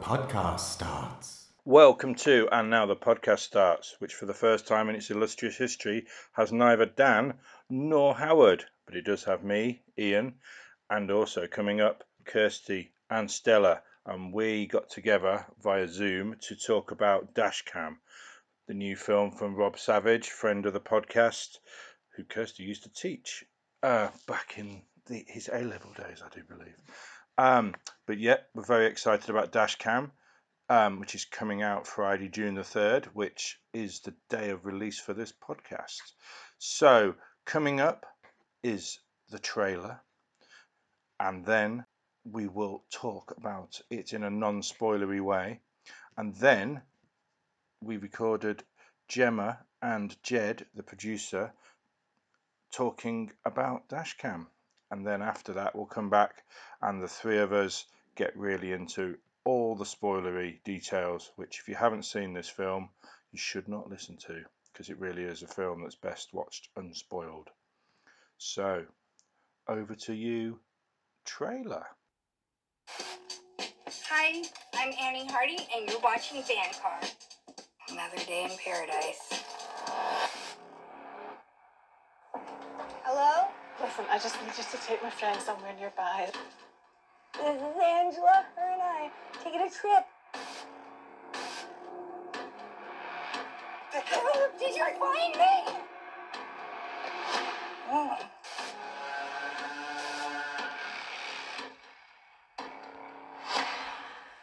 podcast starts. Welcome to And Now the Podcast Starts, which for the first time in its illustrious history has neither Dan nor Howard, but it does have me, Ian, and also coming up, Kirsty and Stella. And we got together via Zoom to talk about Dashcam, the new film from Rob Savage, friend of the podcast, who Kirsty used to teach uh, back in the, his A level days, I do believe. Um, but yeah, we're very excited about Dashcam, um, which is coming out Friday, June the 3rd, which is the day of release for this podcast. So, coming up is the trailer, and then we will talk about it in a non spoilery way. And then we recorded Gemma and Jed, the producer, talking about Dashcam and then after that we'll come back and the three of us get really into all the spoilery details which if you haven't seen this film you should not listen to because it really is a film that's best watched unspoiled so over to you trailer Hi, I'm Annie Hardy, and you're watching Band Car. Another day in paradise. Listen, I just need you to take my friend somewhere nearby. This is Angela. Her and I taking a trip. Oh, did you find me? Oh.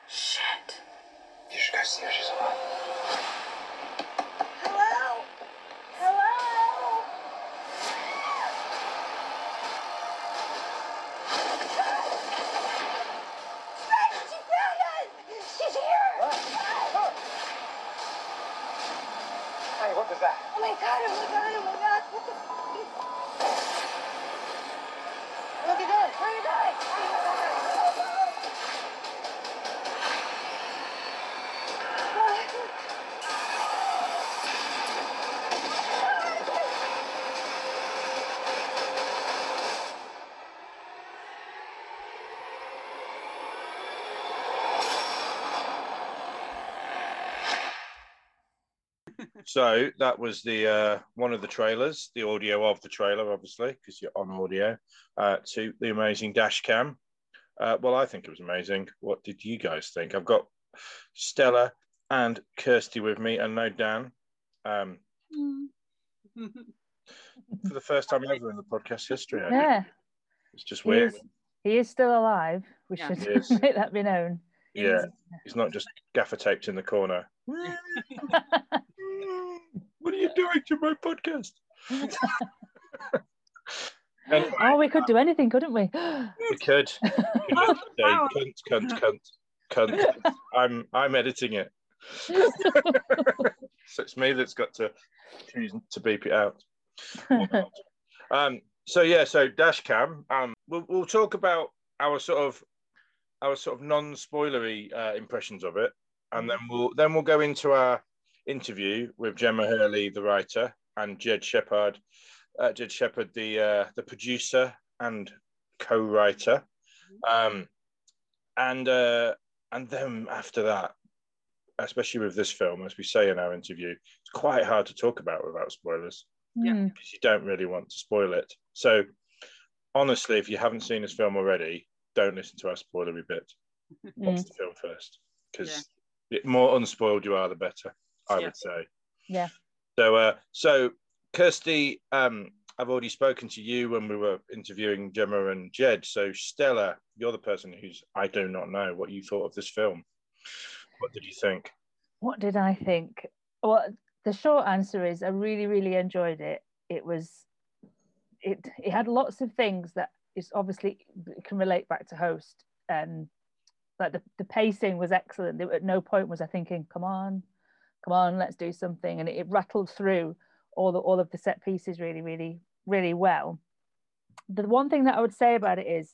Shit. You should go see if she's alive. So that was the uh, one of the trailers the audio of the trailer obviously because you're on audio uh, to the amazing dash cam. Uh, well i think it was amazing. What did you guys think? I've got stella and kirsty with me and no dan. Um, for the first time ever in the podcast history I think. Yeah, it's just he weird. is, he is still alive. We Yeah. should make that be known. yeah. He's not just gaffer taped in the corner what are you doing to my podcast anyway, oh, we could do anything, couldn't we? we could We could say cunt, cunt, cunt, cunt. I'm I'm editing it, so it's me that's got to choose to beep it out. um. So yeah. So Dashcam. Um. We'll we'll talk about our sort of our sort of non-spoilery uh, impressions of it, and then we'll then we'll go into our interview with Gemma Hurley, the writer, and Jed Shepherd, uh, Jed Shepherd, the uh, the producer and co-writer, um, and uh, and then after that, especially with this film, as we say in our interview, it's quite hard to talk about without spoilers Hmm. because you don't really want to spoil it. So, honestly, if you haven't seen this film already, don't listen to our spoilery bit. Watch Mm. the film first because the more unspoiled you are, the better. I Yeah. would say. Yeah. So, uh, so Kirsty, um, I've already spoken to you when we were interviewing Gemma and Jed. So, Stella, you're the person who's I do not know what you thought of this film. What did you think? What did I think? Well, the short answer is I really, really enjoyed it. It was, it it had lots of things that is obviously can relate back to Host. Um, like the, the pacing was excellent. There- At no point was I thinking, "Come on, come on, let's do something," and it, it rattled through all the all of the set pieces really, really, really well. The one thing that I would say about it is,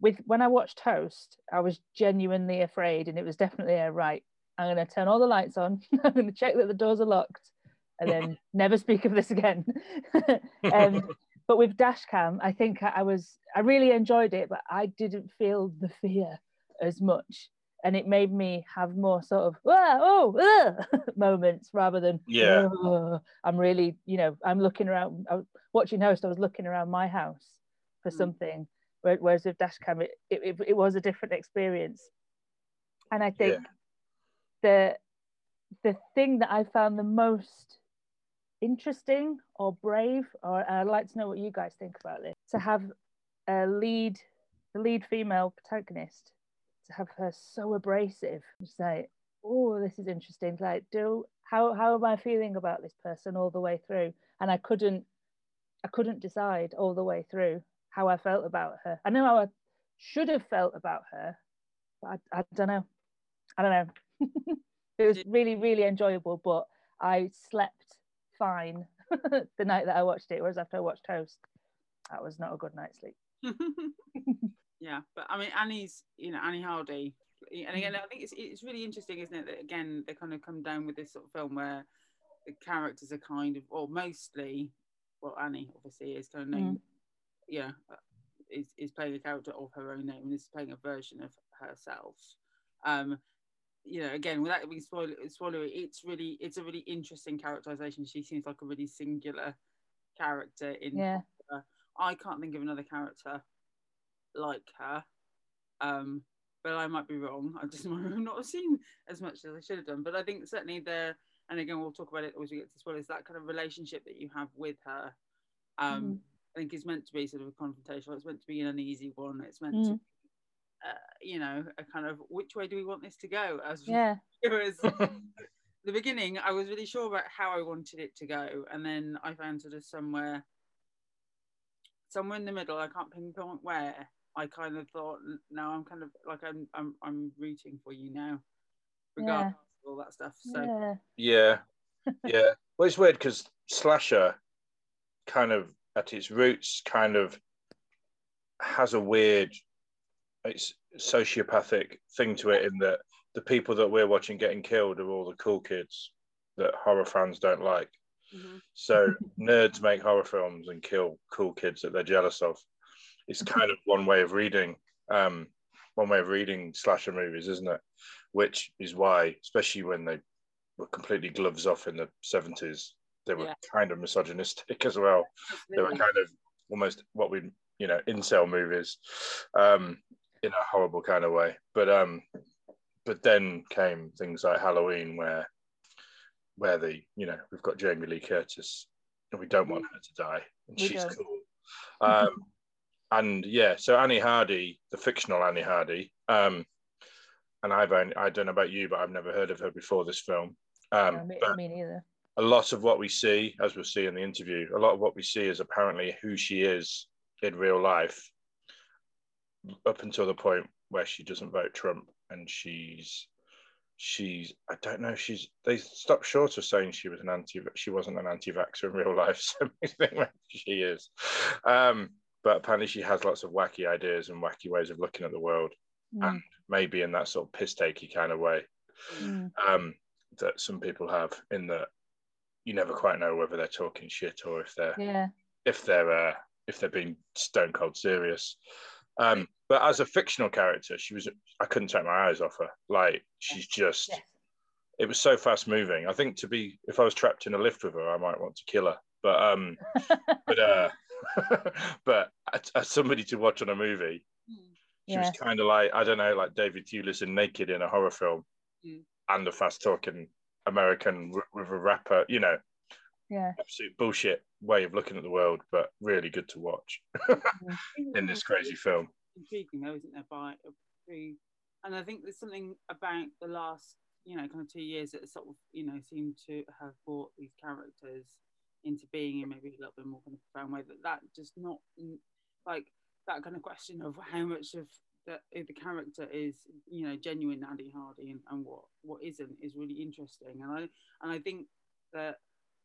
with when I watched Host, I was genuinely afraid, and it was definitely a right. I'm going to turn all the lights on. I'm going to check that the doors are locked, and then never speak of this again. um, but with Dashcam, I think I, I was I really enjoyed it, but I didn't feel the fear as much. And it made me have more sort of oh uh, moments rather than Yeah. I'm really you know I'm looking around I was watching host I was looking around my house for Mm. something whereas with dashcam it, it, it, it was a different experience and I think the the thing that I found the most interesting or brave, or I'd like to know what you guys think about this, to have a lead, the lead female protagonist, to have her so abrasive, just like, oh, this is interesting. Like, do how how am I feeling about this person all the way through? And I couldn't, I couldn't decide all the way through how I felt about her. I know how I should have felt about her, but I, I don't know. I don't know. it was really, really enjoyable, but I slept fine the night that I watched it. Whereas after I watched Host, that was not a good night's sleep. yeah, but I mean, Annie's, you know, Annie Hardy, and again, I think it's it's really interesting, isn't it? That again, they kind of come down with this sort of film where the characters are kind of, or mostly, well, Annie obviously is kind of named, yeah, uh, is is playing a character of her own name and is playing a version of herself. Um, you know, again, without being spoiler, spoilery, it's really, it's a really interesting characterization. She seems like a really singular character in Yeah. I can't think of another character like her. Um, but I might be wrong. I just might have not seen as much as I should have done. But I think certainly there, and again, we'll talk about it as we get to spoilers. That kind of relationship that you have with her, um, Mhm. I think is meant to be sort of a confrontational. It's meant to be an uneasy one. It's meant Mm. to, uh, you know, a kind of which way do we want this to go? As Yeah. Whereas the beginning, I was really sure about how I wanted it to go, and then I found sort of somewhere, somewhere in the middle. I can't pinpoint where. I kind of thought, now I'm kind of like I'm I'm I'm rooting for you now, regardless of all that stuff. So Yeah. Yeah, yeah. Well, it's weird because slasher, kind of at its roots, kind of has a weird, it's sociopathic thing to it in that the people that we're watching getting killed are all the cool kids that horror fans don't like. Mhm. So nerds make horror films and kill cool kids that they're jealous of. It's kind of one way of reading, um, one way of reading slasher movies, isn't it? Which is why, especially when they were completely gloves off in the seventies, they were Yeah. kind of misogynistic as well. They were kind of almost what we, you know, incel movies, um, in a horrible kind of way. But um, but then came things like Halloween, where where the you know we've got Jamie Lee Curtis, and we don't want her to die, and We she's don't. cool. Um, and yeah, so Annie Hardy, the fictional Annie Hardy, um, and I've only, I don't know about you, but I've never heard of her before this film. Um, No, me, me neither. a lot of what we see, as we'll see in the interview, a lot of what we see is apparently who she is in real life, up until the point where she doesn't vote Trump, and she's she's I don't know she's they stopped short of saying she was an anti she wasn't an anti-vaxxer in real life, so she is. Um, but apparently she has lots of wacky ideas and wacky ways of looking at the world, Mm, and maybe in that sort of piss takey kind of way mm, um, that some people have in that you never quite know whether they're talking shit or if they're yeah. if they're uh, if they're being stone cold serious. Um, but as a fictional character, she was I couldn't take my eyes off her. Like she's just Yes. it was so fast moving. I think to be if I was trapped in a lift with her, I might want to kill her. But um, but uh, but as, as somebody to watch on a movie, she was kind of like I don't know, like David Thewlis in Naked in a horror film, Mm. and a fast talking American w- with a rapper. You know, Yeah. absolute bullshit way of looking at the world, but really good to watch in this crazy film. intriguing though, isn't there? By through, and I think there's something about the last, you know, kind of two years that sort of, you know, seem to have brought these characters into being in maybe a little bit more kind of profound way. That that just not like that kind of question of how much of the, the character is, you know, genuine Annie Hardy and, and what what isn't is really interesting. And I and I think that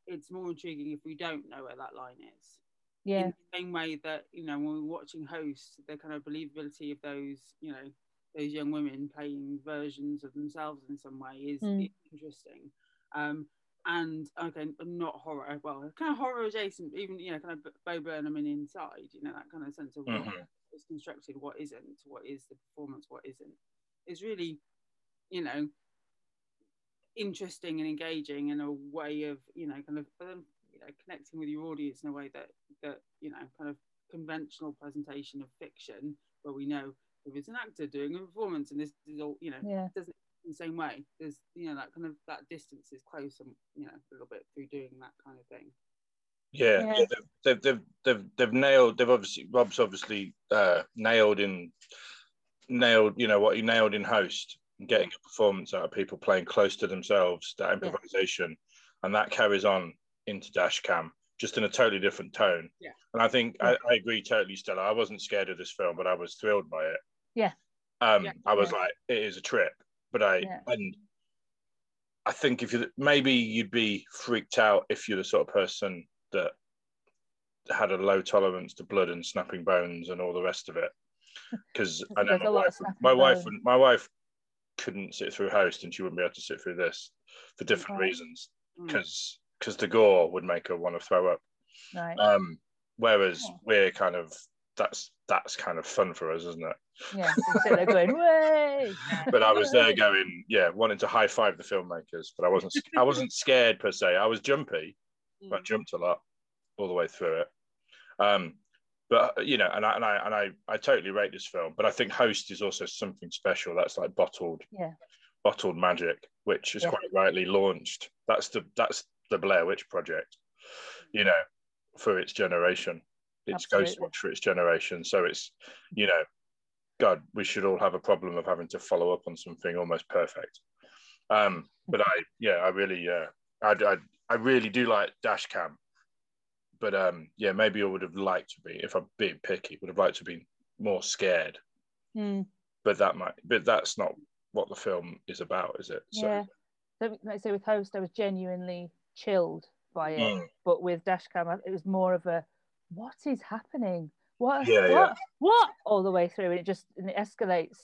it's more intriguing if we don't know where that line is Yeah. in the same way that you know when we're watching hosts the kind of believability of those you know those young women playing versions of themselves in some way is, Mm. is interesting um and okay not horror well kind of horror adjacent even you know kind of bo burnham and inside you know that kind of sense of what Mhm. is constructed what isn't what is the performance what isn't is really you know, interesting and engaging in a way of, you know, kind of um, you know, connecting with your audience in a way that that you know, kind of conventional presentation of fiction, where we know there is an actor doing a performance, and this is all, you know, Yeah. doesn't in the same way. There's, you know, that kind of that distance is close, and you know, a little bit through doing that kind of thing. Yeah, Yeah. yeah, they've, they've they've they've they've nailed. They've obviously Rob's obviously uh, nailed in nailed. You know what he nailed in host, getting a performance out of people playing close to themselves, that improvisation, and that carries on into dash cam just in a totally different tone. Yeah. And I think I, I agree totally, Stella. I wasn't scared of this film, but I was thrilled by it. Yeah. Um, Yeah. I was Yeah. like, it is a trip, but I Yeah. and I think if you maybe you'd be freaked out if you're the sort of person that had a low tolerance to blood and snapping bones and all the rest of it. Because I know my a lot of wife, my wife, bones. wouldn't- my wife couldn't sit through host, and she wouldn't be able to sit through this for different Right. reasons. Mm. Because because the gore would make her want to throw up. Right. Um, whereas Yeah. we're kind of that's that's kind of fun for us, isn't it? Yeah. So sit there going, way. But I was there going, yeah, wanting to high five the filmmakers, but I wasn't I wasn't scared per se. I was jumpy, Mm. I jumped a lot all the way through it. Um, but you know, and I and I and I, I totally rate this film. But I think Host is also something special. That's like bottled, Yeah. bottled magic, which is Yeah. quite rightly launched. That's the that's the Blair Witch Project, you know, for its generation. It's Absolutely. Ghostwatch for its generation. So it's, you know, God, we should all have a problem of having to follow up on something almost perfect. Um, but I, yeah, I really, uh, I, I, I really do like Dashcam. But um, yeah, maybe I would have liked to be, if I'm being picky, would have liked to be more scared. Hmm. But that might, but that's not what the film is about, is it? Yeah. So, like I say with host, I was genuinely chilled by it, Mm. but with Dashcam, it was more of a, what is happening? What? Yeah, what? yeah. What? All the way through, and it just and it escalates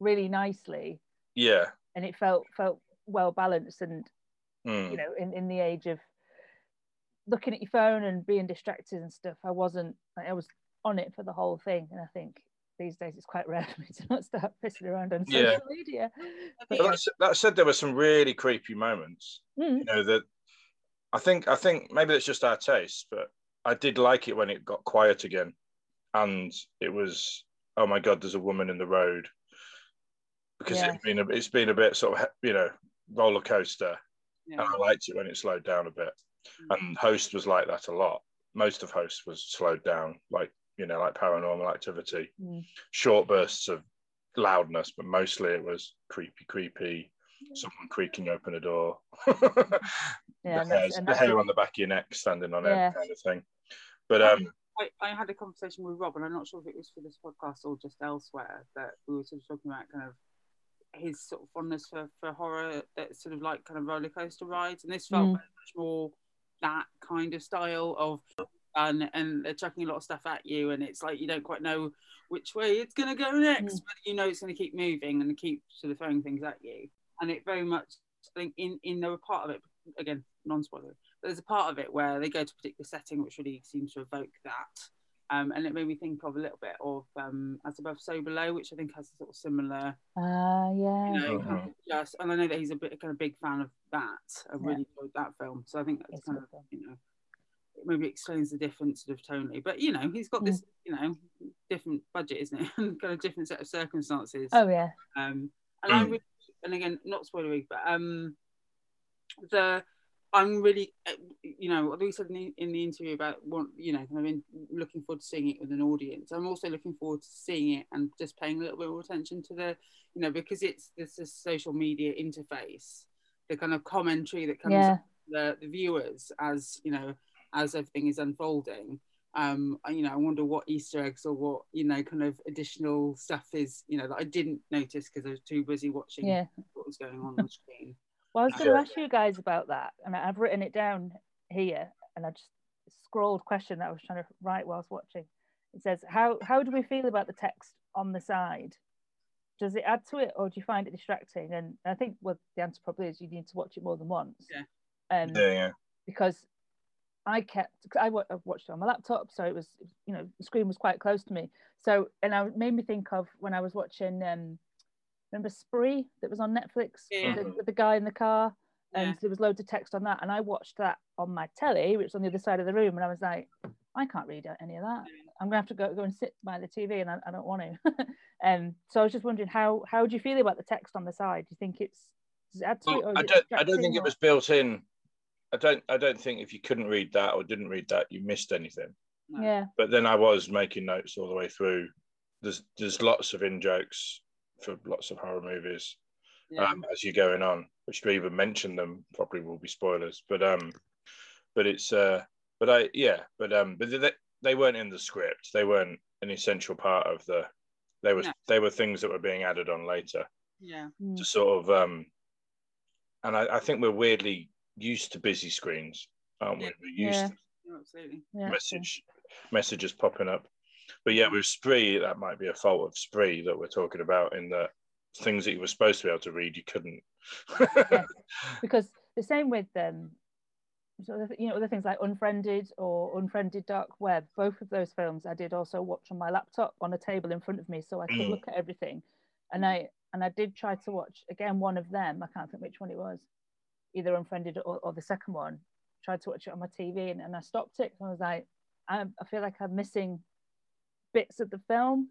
really nicely, yeah. and it felt felt well balanced, and Mm. you know, in in the age of looking at your phone and being distracted and stuff, I wasn't. Like, I was on it for the whole thing, and I think these days it's quite rare for me to not start pissing around on social Yeah. media. But that, that said, there were some really creepy moments. Mm. You know that I think I think maybe it's just our taste, but I did like it when it got quiet again, and it was oh my god, there's a woman in the road because Yeah. it's been a, it's been a bit sort of you know roller coaster, Yeah. and I liked it when it slowed down a bit. Mm. And Host was like that a lot. Most of Host was slowed down, like you know, like Paranormal Activity, Mm. short bursts of loudness, but mostly it was creepy, creepy. Someone creaking open a door. Yeah, the, and hairs, and the hair on the back of your neck standing on Yeah. it, kind of thing. But um, I, I had a conversation with Rob, and I'm not sure if it was for this podcast or just elsewhere, that we were sort of talking about kind of his sort of fondness for, for horror that's sort of like kind of roller coaster rides, and this felt Mm. much more that kind of style of and and they're chucking a lot of stuff at you, and it's like you don't quite know which way it's going to go next, Mm. but you know it's going to keep moving and keep sort of throwing things at you, and it very much I think in in the part of it again non spoiler there's a part of it where they go to a particular setting which really seems to evoke that. Um, and it made me think of a little bit of um, As Above, So Below, which I think has a sort of similar, Ah, yeah. you know, Mhm. kind of just, and I know that he's a bit kind of big fan of that. I Yeah. really enjoyed that film. So I think that's It's kind good of, film. you know, maybe explains the difference sort of tonally. But, you know, he's got this, you know, different budget, isn't it? and kind of different set of circumstances. Oh yeah. Um, and I Mm. really, and again, not spoilery, but um, the I'm really, uh, you know, what we said in the, in the interview about what you know, kind of in, looking forward to seeing it with an audience. I'm also looking forward to seeing it and just paying a little bit more attention to the, you know, because it's this is social media interface, the kind of commentary that comes Yeah. the, the viewers as you know as everything is unfolding um you know i wonder what easter eggs or what you know kind of additional stuff is you know that i didn't notice because i was too busy watching Yeah. what was going on on the screen Well, I was going to ask you guys about that, and I- I've written it down here, and I just scrolled question that I was trying to write whilst watching. It says, "How how do we feel about the text on the side? Does it add to it, or do you find it distracting?" And I think well, the answer probably is you need to watch it more than once. Yeah. Um, yeah, yeah. because I kept I wa- watched it on my laptop, so it was you know the screen was quite close to me. So and I it made me think of when I was watching um, remember Spree that was on Netflix Yeah. with, the, with the guy in the car, and Yeah. there was loads of text on that, and I watched that on my telly, which was on the other side of the room, and I was like, I can't read any of that. I'm gonna have to go go and sit by the TV, and I, I don't want to. um, so I was just wondering how how do you feel about the text on the side? Do you think it's does it add to it, or I don't. I don't think it was built in. I don't. I don't think if you couldn't read that or didn't read that, you missed anything. No. Yeah, But then I was making notes all the way through. There's there's lots of in jokes for lots of horror movies Yeah. um, as you're going on, which to even mention them probably will be spoilers. But um, but it's uh, but I yeah, but um, but they, they weren't in the script. They weren't an essential part of the. They were No. they were things that were being added on later yeah. Mm. to sort of um, and I, I think we're weirdly used to busy screens, aren't we? Yeah. We're used Yeah. to Yeah, absolutely. yeah. message messages popping up. But yeah, with Spree, that might be a fault of Spree that we're talking about in that things that you were supposed to be able to read, you couldn't. Yes. because the same with um so the- you know other things like unfriended or unfriended dark web both of those films i did also watch on my laptop on a table in front of me so i could Mm. look at everything and i and i did try to watch again one of them i can't think which one it was either unfriended or, or the second one tried to watch it on my tv and, and i stopped it i was like I, I feel like i'm missing bits of the film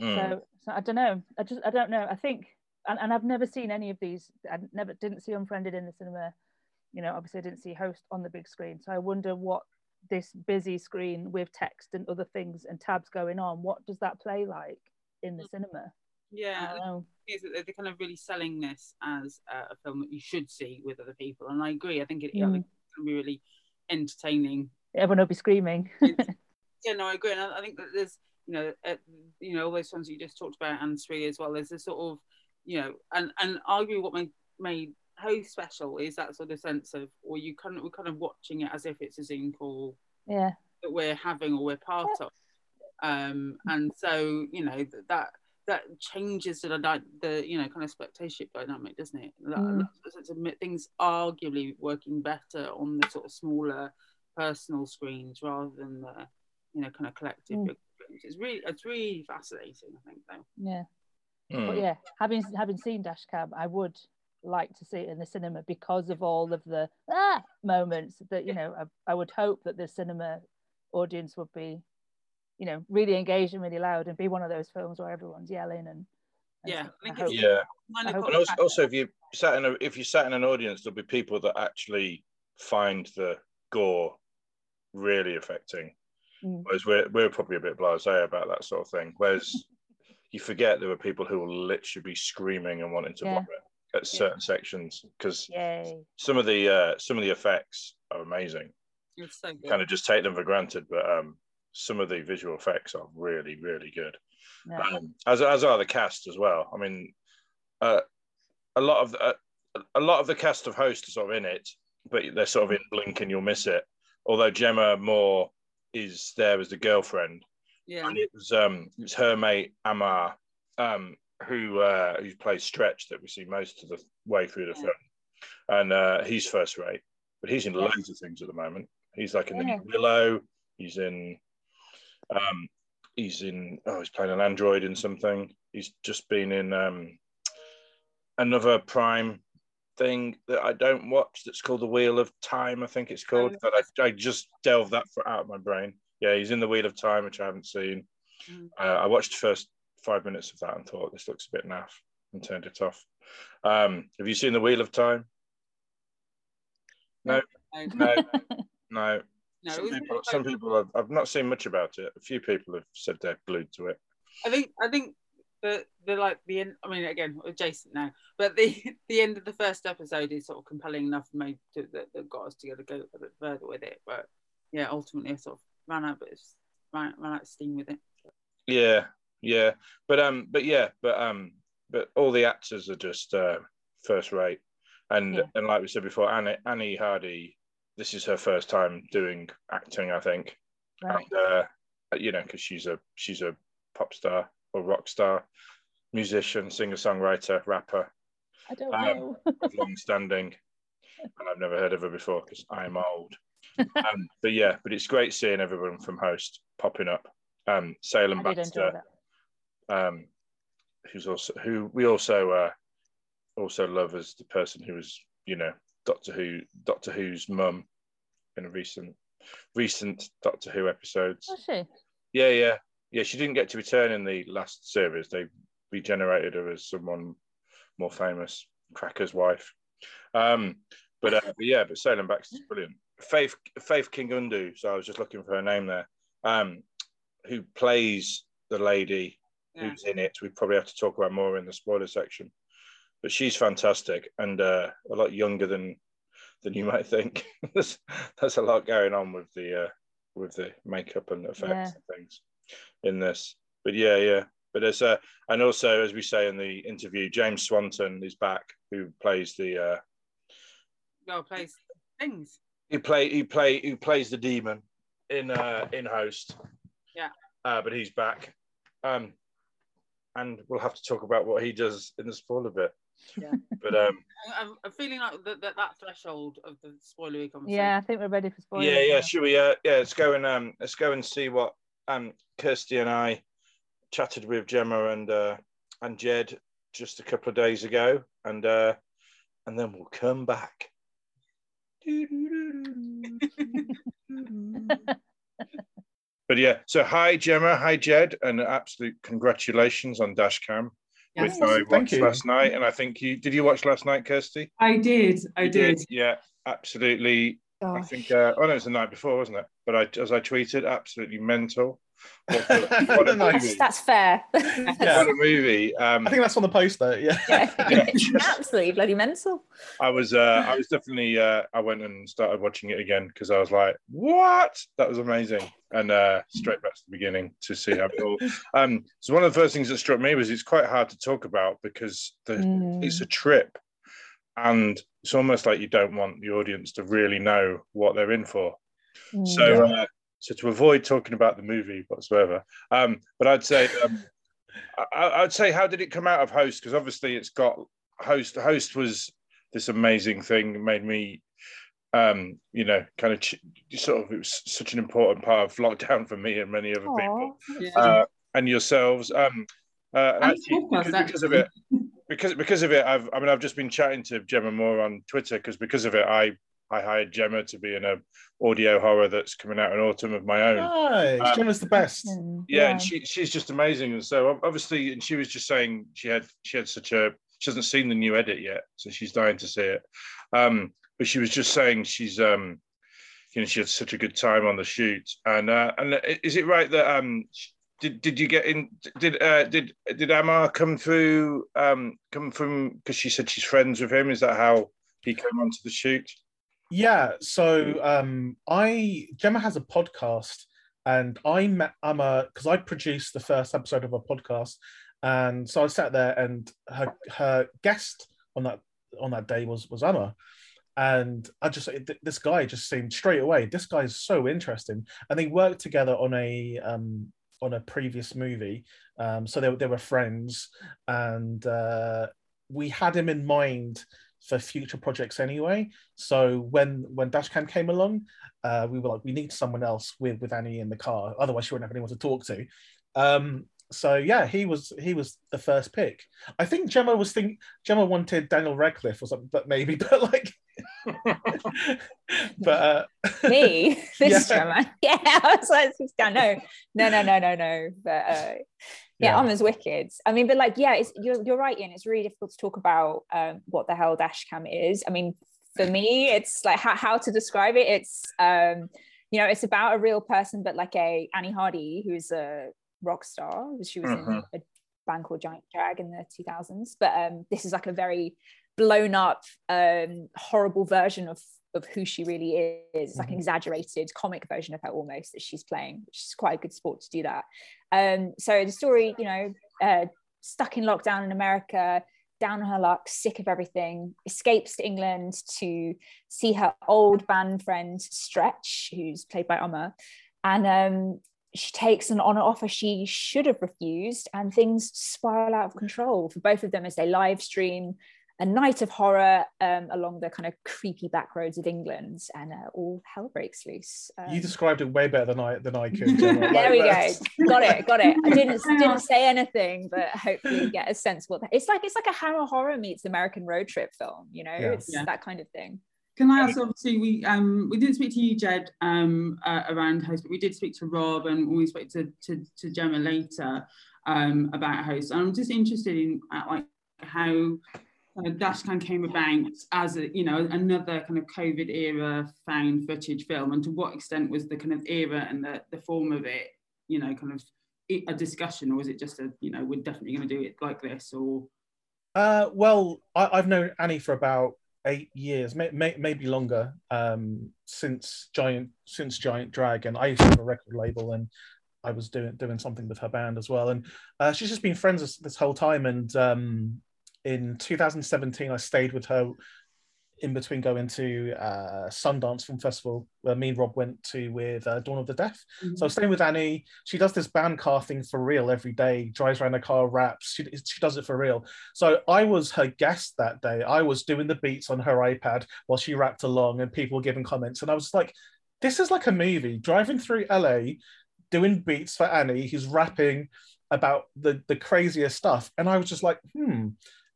Mm. so, so I don't know. I just I don't know. I think, and, and I've never seen any of these. I never didn't see Unfriended in the cinema. You know, obviously I didn't see Host on the big screen. So I wonder what this busy screen with text and other things and tabs going on. What does that play like in the cinema? Yeah. don't know. is that they're kind of really selling this as a, film that you should see with other people, and I agree. I think it, I Mm. think it's going to be really entertaining. Everyone will be screaming. Yeah, no, I agree, and I, I think that there's, you know, uh, you know, all those films that you just talked about and Spree as well. There's a sort of, you know, and and arguably what made made Host special is that sort of sense of, or you kind of we're kind of watching it as if it's a Zoom call yeah, that we're having or we're part of. Um, and so you know that that, that changes the dy- the you know kind of spectatorship dynamic, doesn't it? That, Mm. that's- that's admit things arguably working better on the sort of smaller personal screens rather than the you know kind of collective Mm. big screens. It's really it's really fascinating, I think, though. yeah. Mm. But yeah, having having seen Dashcam, I would like to see it in the cinema because of all of the ah moments that you know I, I would hope that the cinema audience would be you know really engaged and really loud and be one of those films where everyone's yelling and, and Yeah, stuff. I think hope- Yeah, Kind of hope and also, also if you sat in a if you sat in an audience, there'll be people that actually find the gore really affecting. Mm. Whereas we're we're probably a bit blasé about that sort of thing. Whereas you forget there were people who will literally be screaming and wanting to Yeah. vomit at certain sections because some of the uh, some of the effects are amazing. it's so good. Kind of just take them for granted, but um, some of the visual effects are really really good. no. Um, as as are the cast as well. I mean, uh, a lot of the, uh, a lot of the cast of Host are sort of in it, but they're sort of in blink and you'll miss it. Although Jemma Moore is there as the girlfriend, yeah, and it was um it's her mate Amar um who uh who plays Stretch that we see most of the way through the Yeah. film, and uh, he's first rate, but he's in Yeah. loads of things at the moment. He's like in the Yeah. new Willow. He's in um he's in oh he's playing an android in something. He's just been in um another Prime thing that I don't watch that's called the Wheel of Time. I think it's called. But I, I just delved that for, out of my brain. Yeah, he's in the Wheel of Time, which I haven't seen. Mm. Uh, I watched the first five minutes of that and thought this looks a bit naff and turned it off. Um, have you seen the Wheel of Time? No, no, no, no. no, some people, some people have, I've not seen much about it. A few people have said they're glued to it. I think I think the the like the end. I mean, again, adjacent now, but the the end of the first episode is sort of compelling enough for me to that, that got us to go to go a bit further with it. But yeah, ultimately, I sort of ran out, but ran, ran out of steam with it. Yeah, yeah, but um, but yeah, but um, but all the actors are just uh, first rate, and Yeah. and like we said before, Annie Annie Hardy, this is her first time doing acting, I think, right. And uh, you know, because she's a she's a pop star or rock star, musician, singer songwriter, rapper. I don't um, know. of long standing, and I've never heard of her before because I'm old. um, but yeah, but it's great seeing everyone from Host popping up. Um, Seylan Baxter um, who's also who we also uh, also love as the person who was you know Doctor Who Doctor Who's mum in a recent recent Doctor Who episodes. Was she? Yeah, yeah, yeah. She didn't get to return in the last series. They regenerated her as someone more famous, Cracker's wife. Um, but, uh, but yeah, but Seylan Baxter's brilliant. Faith Faith King Undu. So I was just looking for her name there. Um, who plays the lady Yeah. who's in it? We probably have to talk about more in the spoiler section. But she's fantastic and uh, a lot younger than than you might think. there's, there's a lot going on with the uh, with the makeup and effects Yeah. and things in this. But yeah, yeah. But there's uh, and also as we say in the interview, James Swanton is back, who plays the uh, Well, plays things. he play he play who plays the demon in uh in host Yeah. uh but he's back um and we'll have to talk about what he does in the spoiler bit Yeah. but um I- I'm, I'm feeling like that, that that threshold of the spoilery conversation. Yeah, I think we're ready for spoilers. yeah yeah now. should we uh yeah let's go and um let's go and see what um kirsty and i chatted with gemma and uh and jed just a couple of days ago and uh and then we'll come back But yeah, so hi Gemma, hi Jed, and absolute congratulations on Dashcam, which Yes, I thank watched you. last night. And I think you did you watch last night, Kirsty? I did. I You did. Yeah, absolutely. I think uh, oh no, it was the night before, wasn't it? But I, as I tweeted, absolutely mental. What a, what a Nice. movie! That's fair. What a movie! Um, I think that's on the poster. Yeah. yeah. Yeah. Absolutely bloody mental. I was uh, I was definitely uh, I went and started watching it again because I was like, what? That was amazing. And uh, straight back to the beginning to see how it all. Um, so one of the first things that struck me was it's quite hard to talk about because the, Mm. it's a trip, and it's almost like you don't want the audience to really know what they're in for. So, uh, so to avoid talking about the movie whatsoever, um, but I'd say, um, I, I'd say, how did it come out of Host? Because obviously, it's got Host. Host was this amazing thing. It made me, um, you know, kind of ch- sort of. It was such an important part of lockdown for me and many other people, Yeah. uh, and yourselves. Um, uh, And actually, because, because of it, because because of it, I've I mean I've just been chatting to Jemma Moore on Twitter because because of it, I I hired Gemma to be in a audio horror that's coming out in autumn of my own. Nice. Um, Gemma's the best. Mm, Yeah, and she she's just amazing, and so obviously, and she was just saying she had she had such a she hasn't seen the new edit yet, so she's dying to see it. Um, but she was just saying she's um, you know, she had such a good time on the shoot, and uh, and is it right that um, did did you get in? Did uh, did did Amar come through? Um, come from because she said she's friends with him. Is that how he came onto the shoot? Yeah. So um, I Gemma has a podcast, and I met Amar because I produced the first episode of a podcast, and so I sat there, and her her guest on that on that day was was Amar. And I just this guy just seemed straight away. This guy is so interesting, and they worked together on a um, on a previous movie. Um, so they, were- they were friends, and uh, we had him in mind for future projects anyway. So when when Dashcam came along, uh, we were like, we need someone else with with Annie in the car. Otherwise, she wouldn't have anyone to talk to. Um, so yeah, he was he was the first pick. I think Gemma was think Gemma wanted Daniel Radcliffe or something, but maybe, but like, but uh, Me, this Yeah. drama. Yeah, I was like, no, no, no, no, no, no. But uh, yeah, Yeah. Amar's wicked. I mean, but like, yeah, it's you're you're right, Ian. It's really difficult to talk about um, what the hell dashcam is. I mean, for me, it's like how, how to describe it. It's um, you know, it's about a real person, but like a Annie Hardy, who's a rock star. She was Mhm. in a band called Giant Drag in the 2000s. But um, this is like a very blown up, um, horrible version of of who she really is. It's like an Mhm. exaggerated comic version of her almost that she's playing, which is quite a good sport to do that. Um, so the story, you know, uh, stuck in lockdown in America, down on her luck, sick of everything, escapes to England to see her old band friend Stretch, who's played by Amar, and um, she takes an honor offer she should have refused, and things spiral out of control for both of them as they live stream a night of horror um, along the kind of creepy back roads of England, and uh, all hell breaks loose. Um, You described it way better than I than I could. There Like, we go. Got it. Got it. I didn't didn't say anything, but hopefully you get a sense of what that, it's like. It's like a Hammer horror meets American road trip film. You know, Yeah. it's Yeah. that kind of thing. Can I ask? Obviously, we um we didn't speak to you, Jed, um uh, around host, but we did speak to Rob, and we spoke to to, to Gemma later um about host. And I'm just interested in uh, like how uh, Dashcam came about as a you know another kind of COVID era found footage film, and to what extent was the kind of era and the the form of it, you know, kind of a discussion, or was it just a you know we're definitely going to do it like this, or Uh, well, I, I've known Annie for about eight years, may, may, maybe longer, um, since Giant since Giant Dragon. I used to have a record label, and I was doing doing something with her band as well. And uh, she's just been friends this, this whole time. And um, in 2017, I stayed with her in between going to uh, Sundance Film Festival, where me and Rob went to with uh, Dawn of the Deaf. So I was staying with Annie. She does this band car thing for real every day. Drives around a car, raps. She, she does it for real. So I was her guest that day. I was doing the beats on her iPad while she rapped along, and people were giving comments. And I was like, "This is like a movie." Driving through LA, doing beats for Annie, who's rapping about the the craziest stuff. And I was just like, "Hmm."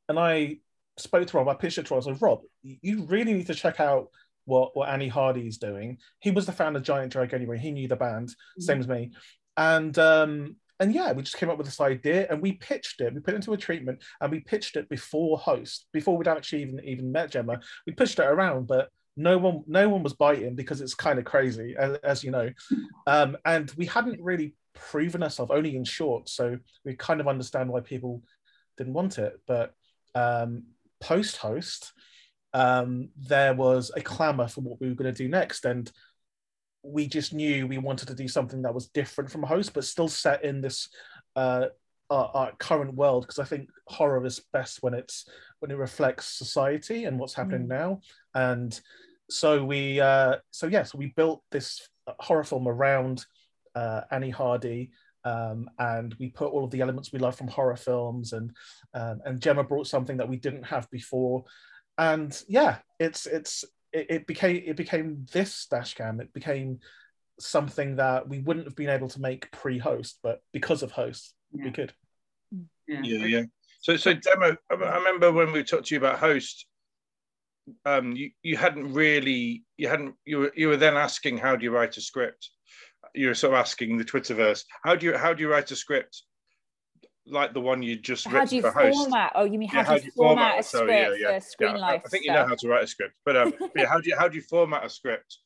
And I spoke to Rob. I pitched it to Rob. I like, "Rob, you really need to check out." What, what Annie Hardy is doing. He was the founder of Giant Drag anyway. He knew the band, same as me. And um, and yeah, we just came up with this idea and we pitched it. We put it into a treatment and we pitched it before host, before we'd actually even even met Gemma. We pushed it around, but no one no one was biting because it's kind of crazy, as, as you know. Um, and we hadn't really proven ourselves only in short, so we kind of understand why people didn't want it. But um, post host, um, there was a clamor for what we were going to do next, and we just knew we wanted to do something that was different from host, but still set in this uh, our, our current world. Because I think horror is best when it's when it reflects society and what's happening now. And so we, uh, so yeah, so we built this horror film around uh, Annie Hardy. Um, and we put all of the elements we love from horror films, and um, and Gemma brought something that we didn't have before, and yeah, it's it's it, it became it became this dash cam. It became something that we wouldn't have been able to make pre-host, but because of host, we could. yeah, Yeah, yeah. So, so Gemma. I I remember when we talked to you about host. Um, you you hadn't really you hadn't you were you were then asking how do you write a script. You were sort of asking the Twitterverse how do you how do you write a script like the one you just How written do you for host. format? Oh, you mean how, Yeah, do, you format, a sorry, script yeah, yeah. for Screen Yeah, I- Life? I think you know how to write a script, but um, but yeah, how do you how do you format a script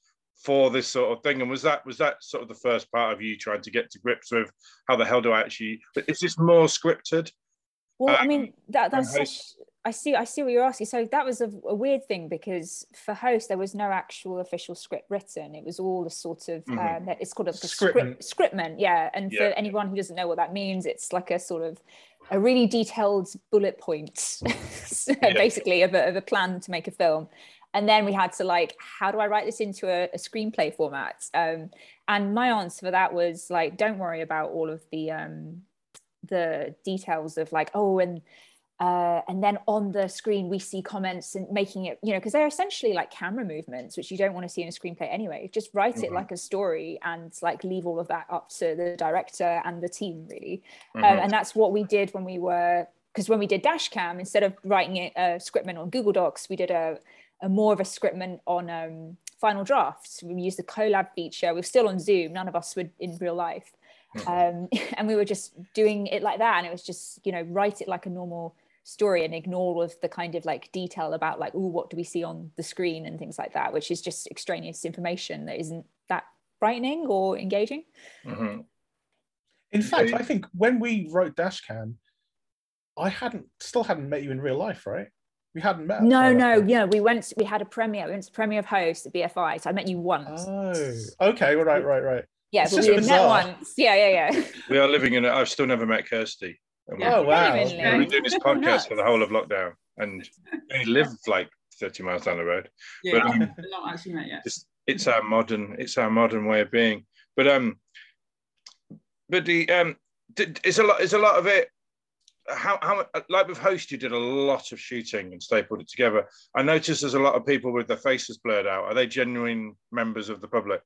for this sort of thing? And was that was that sort of the first part of you trying to get to grips with how the hell do I actually? Is this more scripted? Well, I Um, mean, that that's such. I see. I see what you're asking. So that was a, a weird thing because for host there was no actual official script written. It was all a sort of. Mhm. Um, it's called a Scriptment. script scriptment. Yeah, and for anyone who doesn't know what that means, it's like a sort of a really detailed bullet point, basically, of a, of a plan to make a film. And then we had to like, how do I write this into a, a screenplay format? Um, and my answer for that was like, don't worry about all of the um, the details of like, oh, and uh, and then on the screen we see comments and making it, you know, because they're essentially like camera movements, which you don't want to see in a screenplay anyway. Just write it Mhm. like a story and like leave all of that up to the director and the team, really. Um, Mhm. and that's what we did when we were, because when we did Dashcam, instead of writing it a scriptment on Google Docs, we did a, a more of a scriptment on um, Final Drafts. We used the collab feature. We were still on Zoom. None of us were in real life. Um, and we were just doing it like that. And it was just, you know, write it like a normal story and ignore all of the kind of like detail about like, oh, what do we see on the screen and things like that, which is just extraneous information that isn't that frightening or engaging. Mhm. In fact, I think when we wrote Dashcam, I hadn't still hadn't met you in real life, right? We hadn't met. No, by that no, yeah, we went. We had a premiere. We went to premiere of Host at BFI. So I met you once. Oh, okay, right, right, right. yeah, it's but just we met once. Yeah, yeah, yeah. We are living in. it. I've still never met Kirsty. And Oh we've, wow. We've been doing this podcast for the whole of lockdown, and we live like thirty miles down the road. yeah, But, um, I've not actually met yet. It's it's our modern it's our modern way of being. But um, but the um, d- is a lot is a lot of it how how like with host you did a lot of shooting and stapled it together. I noticed there's a lot of people with their faces blurred out. Are they genuine members of the public?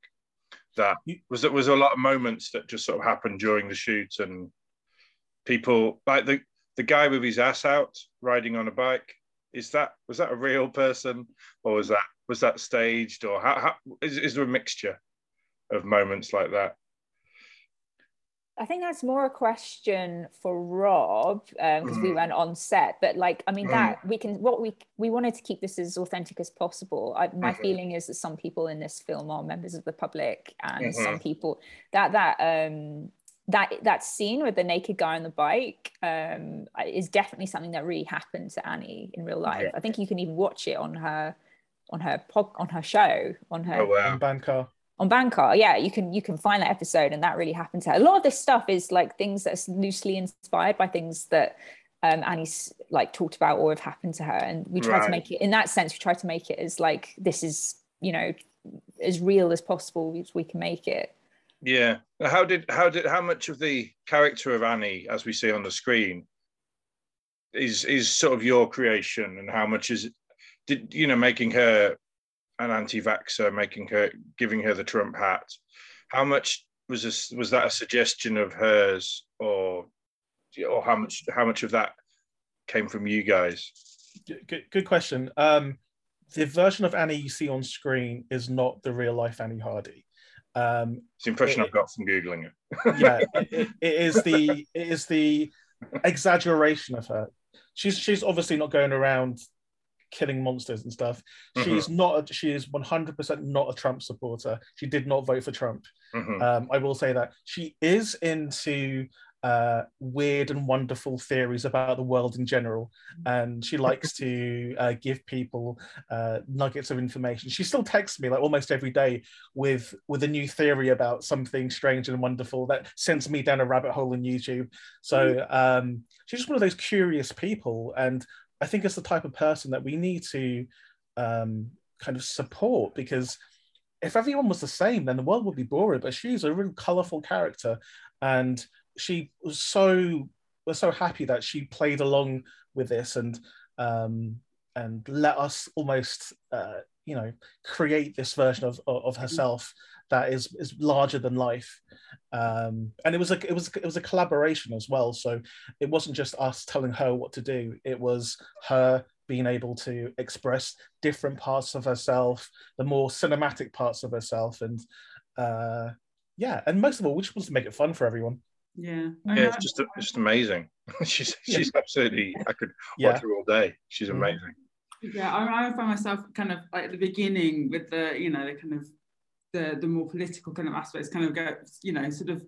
That was it was a lot of moments that just sort of happened during the shoot and people like the the guy with his ass out riding on a bike. Is that was that a real person or was that was that staged or how, how is, is there a mixture of moments like that? I think that's more a question for Rob because we Mm. went on set. But like, I mean, Mm. that we can. What we we wanted to keep this as authentic as possible. I, my Mhm. feeling is that some people in this film are members of the public, and some Mhm. people that that um that that scene with the naked guy on the bike um is definitely something that really happened to Annie in real life. Yeah. I think you can even watch it on her on her pod, on her show on her Oh wow! And Band Car. on Band Car, yeah, you can you can find that episode, and that really happened to her. A lot of this stuff is like things that's loosely inspired by things that um, Annie's like talked about or have happened to her, and we try Right. to make it in that sense. We try to make it as like this is you know as real as possible as we can make it. Yeah. How did how did how much of the character of Annie, as we see on the screen, is is sort of your creation, and how much is did you know making her an anti-vaxxer, making her giving her the Trump hat? How much was this was that a suggestion of hers, or or how much how much of that came from you guys? Good, good, question. Um, the version of Annie you see on screen is not the real life Annie Hardy. Um, It's the impression It- I've got from googling it. yeah, it, it- is the it is the exaggeration of her. She's she's obviously not going around killing monsters and stuff. She's not. A, she is one hundred percent not a Trump supporter. She did not vote for Trump. Mhm. Um, I will say that she is into uh, weird and wonderful theories about the world in general, and she likes to uh, give people uh, nuggets of information. She still texts me like almost every day with with a new theory about something strange and wonderful that sends me down a rabbit hole in YouTube. So um, she's just one of those curious people, and I think it's the type of person that we need to um, kind of support because if everyone was the same, then the world would be boring. But she's a really colourful character, and she was so was so happy that she played along with this and um, and let us almost uh, you know create this version of of herself that is is larger than life. Um, and it was a it was it was a collaboration as well. So it wasn't just us telling her what to do. It was her being able to express different parts of herself, the more cinematic parts of herself, and uh, yeah, and most of all, we just wanted to make it fun for everyone. Yeah. Yeah, it's just it's just amazing. she's she's absolutely. I could Yeah. watch her all day. She's Mm. amazing. Yeah, I, I find myself kind of like at the beginning with the, you know, the kind of the the more political kind of aspects, kind of go, you know, sort of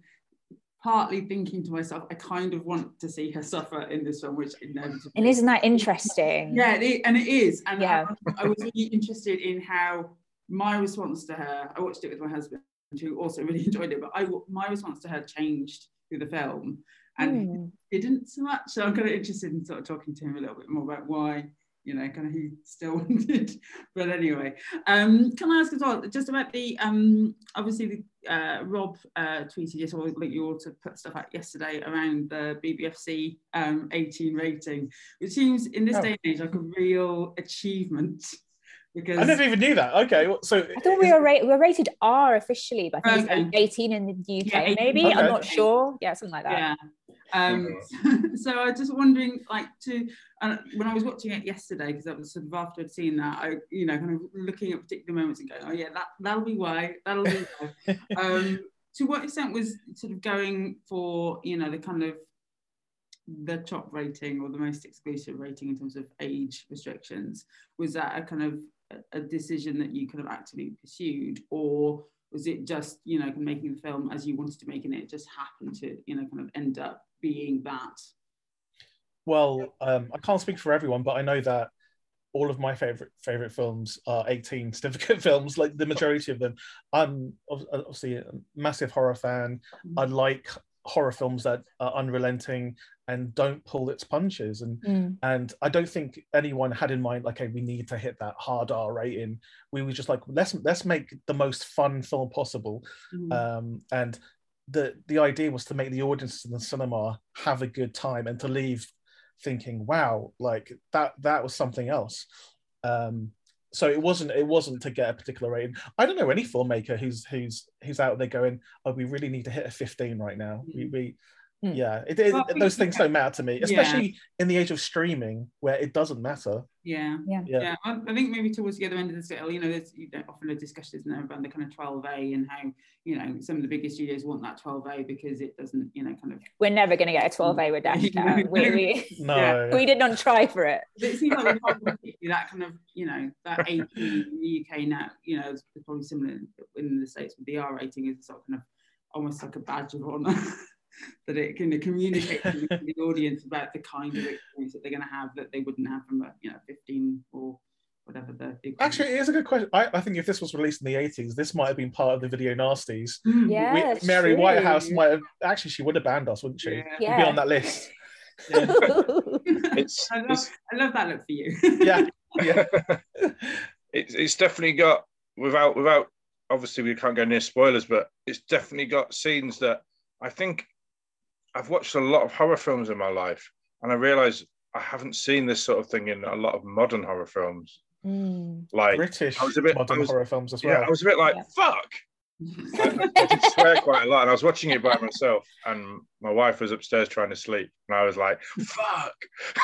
partly thinking to myself, I kind of want to see her suffer in this film, which inevitably. And isn't that interesting? Yeah, it, and it is. And Yeah. I, I was really interested in how my response to her. I watched it with my husband, who also really enjoyed it. But I, my response to her changed through the film, and Hmm. he didn't so much. So I'm kind of interested in sort of talking to him a little bit more about why. You know, kind of he still wanted, but anyway. Um, can I ask as well, just about the um, obviously the uh, Rob uh, tweeted yes, or like you also put stuff out yesterday around the BBFC um, 18 rating, which seems in this Oh. day and age like a real achievement because I never even knew that. Okay, so I thought we were, ra- we were rated R officially, but I think Okay. it's 18 in the UK, Yeah, 18. maybe. I'm not sure. Yeah, something like that. yeah. Um, so I was just wondering, like, to uh, when I was watching it yesterday, because that was sort of after I'd seen that, I, you know, kind of looking at particular moments and going, oh yeah, that that'll be why, that'll be why. um, to what extent was sort of going for, you know, the kind of the top rating or the most exclusive rating in terms of age restrictions? Was that a kind of a- decision that you could have actively pursued, or was it just you know making the film as you wanted to make it? and It just happened to you know kind of end up being that. well, um, I can't speak for everyone, but I know that all of my favorite favorite films are 18 certificate films, like the majority of them. I'm obviously a massive horror fan. I like horror films that are unrelenting and don't pull its punches and Mm. and I don't think anyone had in mind like, okay, we need to hit that hard R rating. We were just like, let's let's make the most fun film possible. Mm. Um, and the the idea was to make the audience in the cinema have a good time and to leave thinking, "Wow, like that that was something else." Um, so it wasn't it wasn't to get a particular rating. I don't know any filmmaker who's who's who's out there going, "Oh, we really need to hit a 15 right now." We, we Mm. yeah, it, it, Well, those things don't matter to me, Yeah. especially in the age of streaming where it doesn't matter. Yeah. Yeah. Yeah. Yeah, I, I think maybe towards the other end of the scale, you know, there's you know, often a discussion isn't there, around the kind of 12A and how, you know, some of the biggest studios want that 12A because it doesn't, you know, kind of. We're never going to get a 12A with Dash Cam. We, we, No, Yeah. we did not try for it. It seems like we've got particularly that kind of, you know, that 18 in the UK now, you know, it's probably similar in, in the States with the R rating is sort of kind of almost like a badge of honor. that it can communicate to the, the audience about the kind of experience that they're going to have that they wouldn't have from a you know 15 or whatever the the- actually, it is a good question. I, I think if this was released in the 80s, this might have been part of the video nasties. Mm, Yeah, We- Mary true. Whitehouse might have actually she would have banned us, wouldn't she? Yeah. We'd be on that list. It's I love, it's I love that look for you. Yeah, yeah. it's it's definitely got without without obviously we can't go near spoilers, but it's definitely got scenes that I think I've watched a lot of horror films in my life, and I realise I haven't seen this sort of thing in a lot of modern horror films. Mm. Like British I was a bit- modern I was- horror films as yeah, well. I was a bit like Yeah. fuck. I, I did swear quite a lot, and I was watching it by myself, and my wife was upstairs trying to sleep, and I was like, "Fuck!"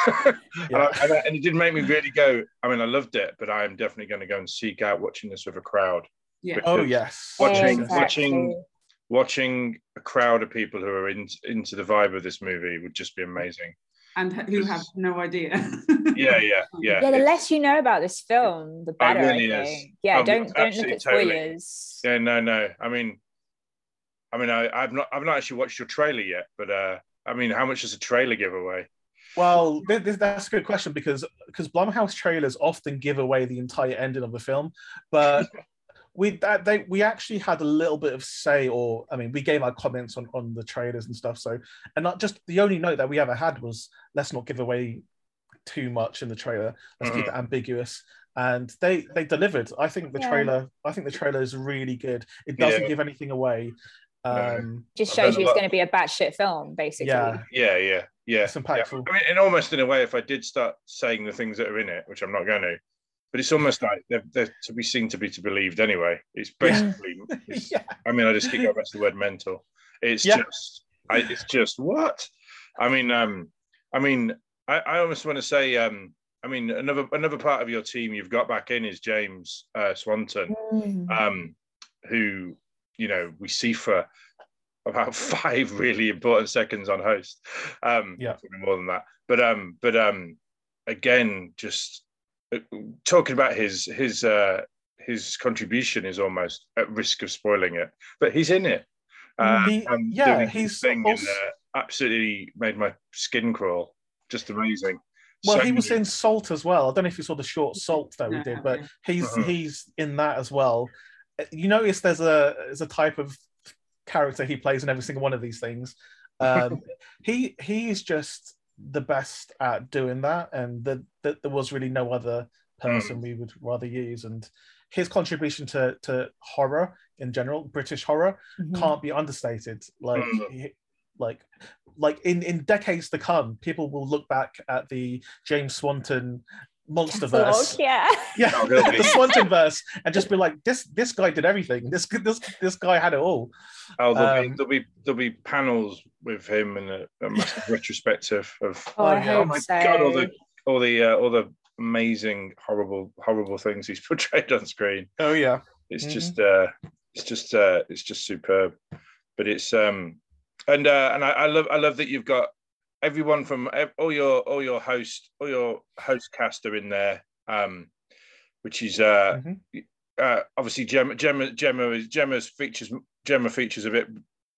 and, I, and, I- and it did make me really go. I mean, I loved it, but I am definitely going to go and seek out watching this with a crowd. yeah. Oh yes, Watching- Yes. watching- Watching a crowd of people who are in, into the vibe of this movie would just be amazing. And who have no idea. Yeah, yeah, yeah. Yeah, the less you know about this film, the better. really I is. Yeah, Um, don't don't look absolutely, at totally. spoilers. Yeah, no, no. I mean, I mean, I, I've not, I've not actually watched your trailer yet, but uh, I mean, how much does a trailer give away? Well, th- th- that's a good question because because Blumhouse trailers often give away the entire ending of the film, but we that they we actually had a little bit of say, or I mean, we gave our comments on on the trailers and stuff. So, and not just the only note that we ever had was let's not give away too much in the trailer. Let's keep it ambiguous. And they they delivered. I think the Yeah. trailer. I think the trailer is really good. It doesn't Yeah. give anything away. Um, Just shows you it's going to be a batshit film, basically. yeah, Yeah, yeah, yeah. it's impactful. I mean, and almost in a way, if I did start saying the things that are in it, which I'm not going to, but it's almost like they're, they're to be seen to be to believed anyway. It's basically, it's- yeah. I mean, I just keep going back to the word mental. It's Yeah. just, I, it's just what? I mean, um, I mean, I, I almost want to say, um, I mean, another another part of your team you've got back in is James uh, Swanton, Mm. um, who you know we see for about five really important seconds on host. Um, Yeah. more than that. But um, but um, again, just talking about his his uh, his contribution is almost at risk of spoiling it, but he's in it. Uh, He- yeah, his he's thing also- and, uh, absolutely made my skin crawl. Just amazing. Well, So he was many- in Salt as well. I don't know if you saw the short Salt that we did, but he's Uh-huh. he's in that as well. Uh, You notice there's a there's a type of character he plays in every single one of these things. Um, he he is just the best at doing that, and that that there was really no other person we would rather use. And his contribution to to horror in general, British horror, Mhm. can't be understated. Like, Mm. he- like, like in in decades to come, people will look back at the James Swanton monsterverse, Catalog, yeah. yeah, Oh, really? the Swantonverse, and just be like, this this guy did everything. This this this guy had it all. Oh, there'll, be, Um, there'll be there'll be panels with him and a, a massive retrospective of Oh, I yeah. hope oh my so. god, all the all the uh, all the amazing horrible horrible things he's portrayed on screen. Oh yeah, It's Mhm. just uh, it's just uh, it's just superb. But it's um and uh, and I, I love I love that you've got everyone from all your all your host all your host cast are in there. Um, which is uh, Mhm. uh obviously Gemma Gemma Gemma is Gemma's features Gemma features a bit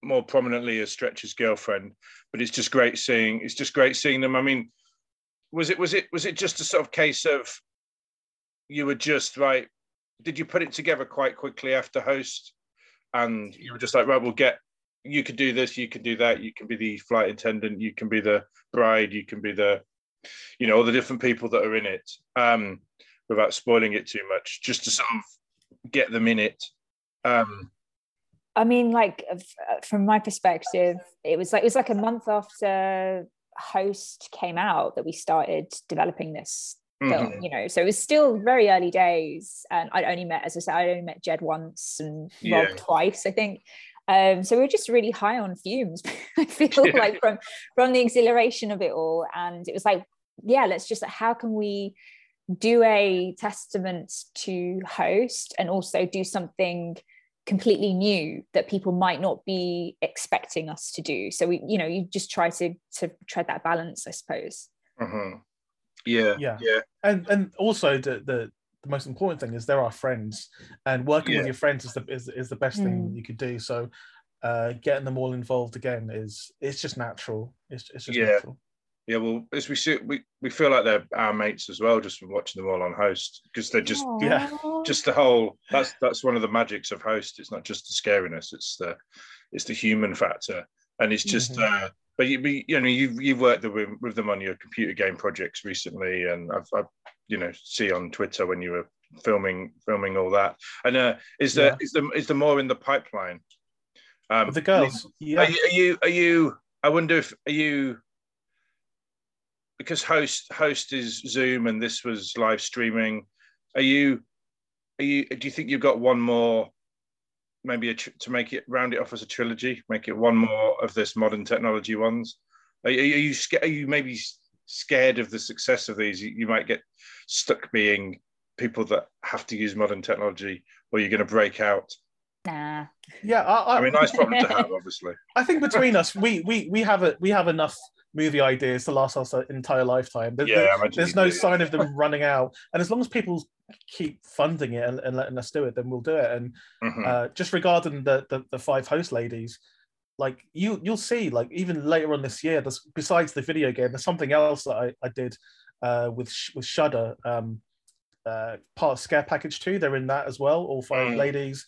more prominently as Stretch's girlfriend, but it's just great seeing it's just great seeing them. I mean, was it was it was it just a sort of case of you were just right? Did you put it together quite quickly after host, and you were just like, right, we'll get you could do this, you can do that, you can be the flight attendant, you can be the bride, you can be the, you know, all the different people that are in it, um, without spoiling it too much, just to sort of get them in it. Um, I mean, like uh, from my perspective, it was like it was like a month after host came out that we started developing this Mhm. film you know so it was still very early days and i'd only met as i said i only met jed once and rob Yeah. twice i think um, so we were just really high on fumes i feel Yeah. like from from the exhilaration of it all and it was like yeah let's just how can we do a testament to host and also do something completely new that people might not be expecting us to do so we you know you just try to to tread that balance i suppose Mhm. Yeah, Yeah. yeah, and and also the the, the most important thing is they're our friends and working with your friends is the is, is the best thing Mm. you could do so uh getting them all involved again is it's just natural it's, it's just Yeah. natural yeah. Well, as we see, we we feel like they're our mates as well, just from watching them all on host, because they're just Yeah. Just the whole. That's that's one of the magics of host. It's not just the scariness; it's the it's the human factor, and it's just. Mhm. uh but you, you know, you've you've worked with, with them on your computer game projects recently, and I've, I've you know see on Twitter when you were filming filming all that. And uh, is there Yeah. is there is there more in the pipeline? Um, With the girls yeah Are you, are you? Are you? I wonder if are you? Because host host is Zoom and this was live streaming. Are you? Are you? Do you think you've got one more? Maybe a tr- to make it round it off as a trilogy. Make it one more of this modern technology ones. Are, you- are you? Are you maybe scared of the success of these? You, you might get stuck being people that have to use modern technology, or you're going to break out. nah yeah I, I, I mean, nice problem to have, obviously. I think between us we we we have a we have enough movie ideas to last us an entire lifetime There- Yeah, there- imagine there's no do. sign of them running out and as long as people keep funding it and, and letting us do it then we'll do it and Mhm. uh, just regarding the, the the five host ladies like you you'll see like even later on this year there's besides the video game there's something else that i, I did uh with with shudder um uh part of scare package 2 they're in that as well all five Mm. ladies.